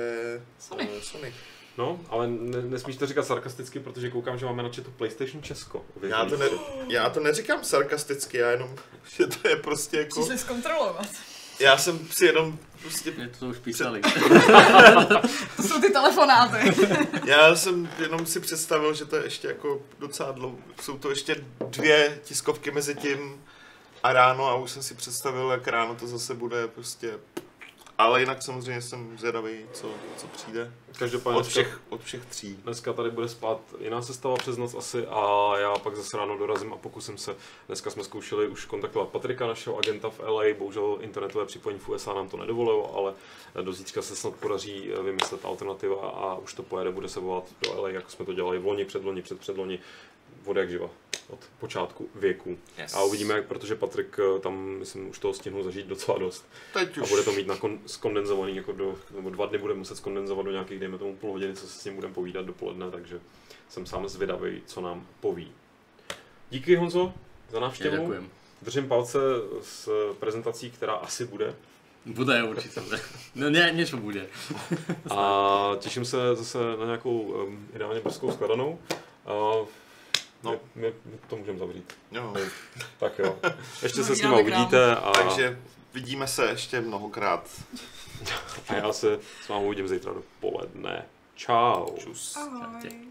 Speaker 4: Sony.
Speaker 2: eh, Sony.
Speaker 1: No, ale ne, nesmíš to říkat sarkasticky, protože koukám, že máme na chatu PlayStation Česko.
Speaker 2: Já to, ne, já to neříkám sarkasticky, já jenom, že to je prostě jako...
Speaker 4: Přišli zkontrolovat.
Speaker 2: Já jsem si jenom prostě...
Speaker 3: Je to už písali.
Speaker 4: To jsou ty telefonáty.
Speaker 2: Já jsem jenom si představil, že to je ještě jako docela dlouho. Jsou to ještě dvě tiskovky mezi tím a ráno a už jsem si představil, jak ráno to zase bude prostě... Ale jinak samozřejmě jsem zvědavý, co, co přijde.
Speaker 1: Každopádně
Speaker 2: Od všech, od všech tří.
Speaker 1: Dneska tady bude spát jiná sestava přes noc asi a já pak zase ráno dorazím a pokusím se. Dneska jsme zkoušeli už kontaktovat Patrika, našeho agenta v LA, bohužel internetové připojení v USA nám to nedovolilo, ale do zítřka se snad podaří vymyslet alternativa a už to pojede, bude se volat do LA, jako jsme to dělali v loni, předloni, před předloni, od jak živa, od počátku věku.
Speaker 2: Yes.
Speaker 1: A uvidíme, jak, protože Patrik eh, tam, myslím, už toho stihnul zažít docela dost.
Speaker 2: Teď
Speaker 1: A
Speaker 2: už.
Speaker 1: bude to mít na kon, skondenzovaný, jako do, nebo dva dny bude muset skondenzovat do nějakých, dejme tomu, půl hodiny, co se s ním budeme povídat dopoledne, takže jsem sám zvědavý, co nám poví. Díky Honzo za návštěvu.
Speaker 3: ďakujem.
Speaker 1: Držím palce s prezentací, která asi bude.
Speaker 3: Bude určite. No nie, niečo bude.
Speaker 1: A těším se zase na nějakou um, ideálně brzkou skladanou. Uh, no. My, my to můžeme zavřít.
Speaker 2: Jo.
Speaker 1: Tak jo. Ještě
Speaker 4: No,
Speaker 1: se s nimi uvidíte a,
Speaker 2: Takže vidíme se ještě mnohokrát.
Speaker 1: a já se s vámi uvidím zítra dopoledne. Čau.
Speaker 2: Čus.
Speaker 4: Ahoj.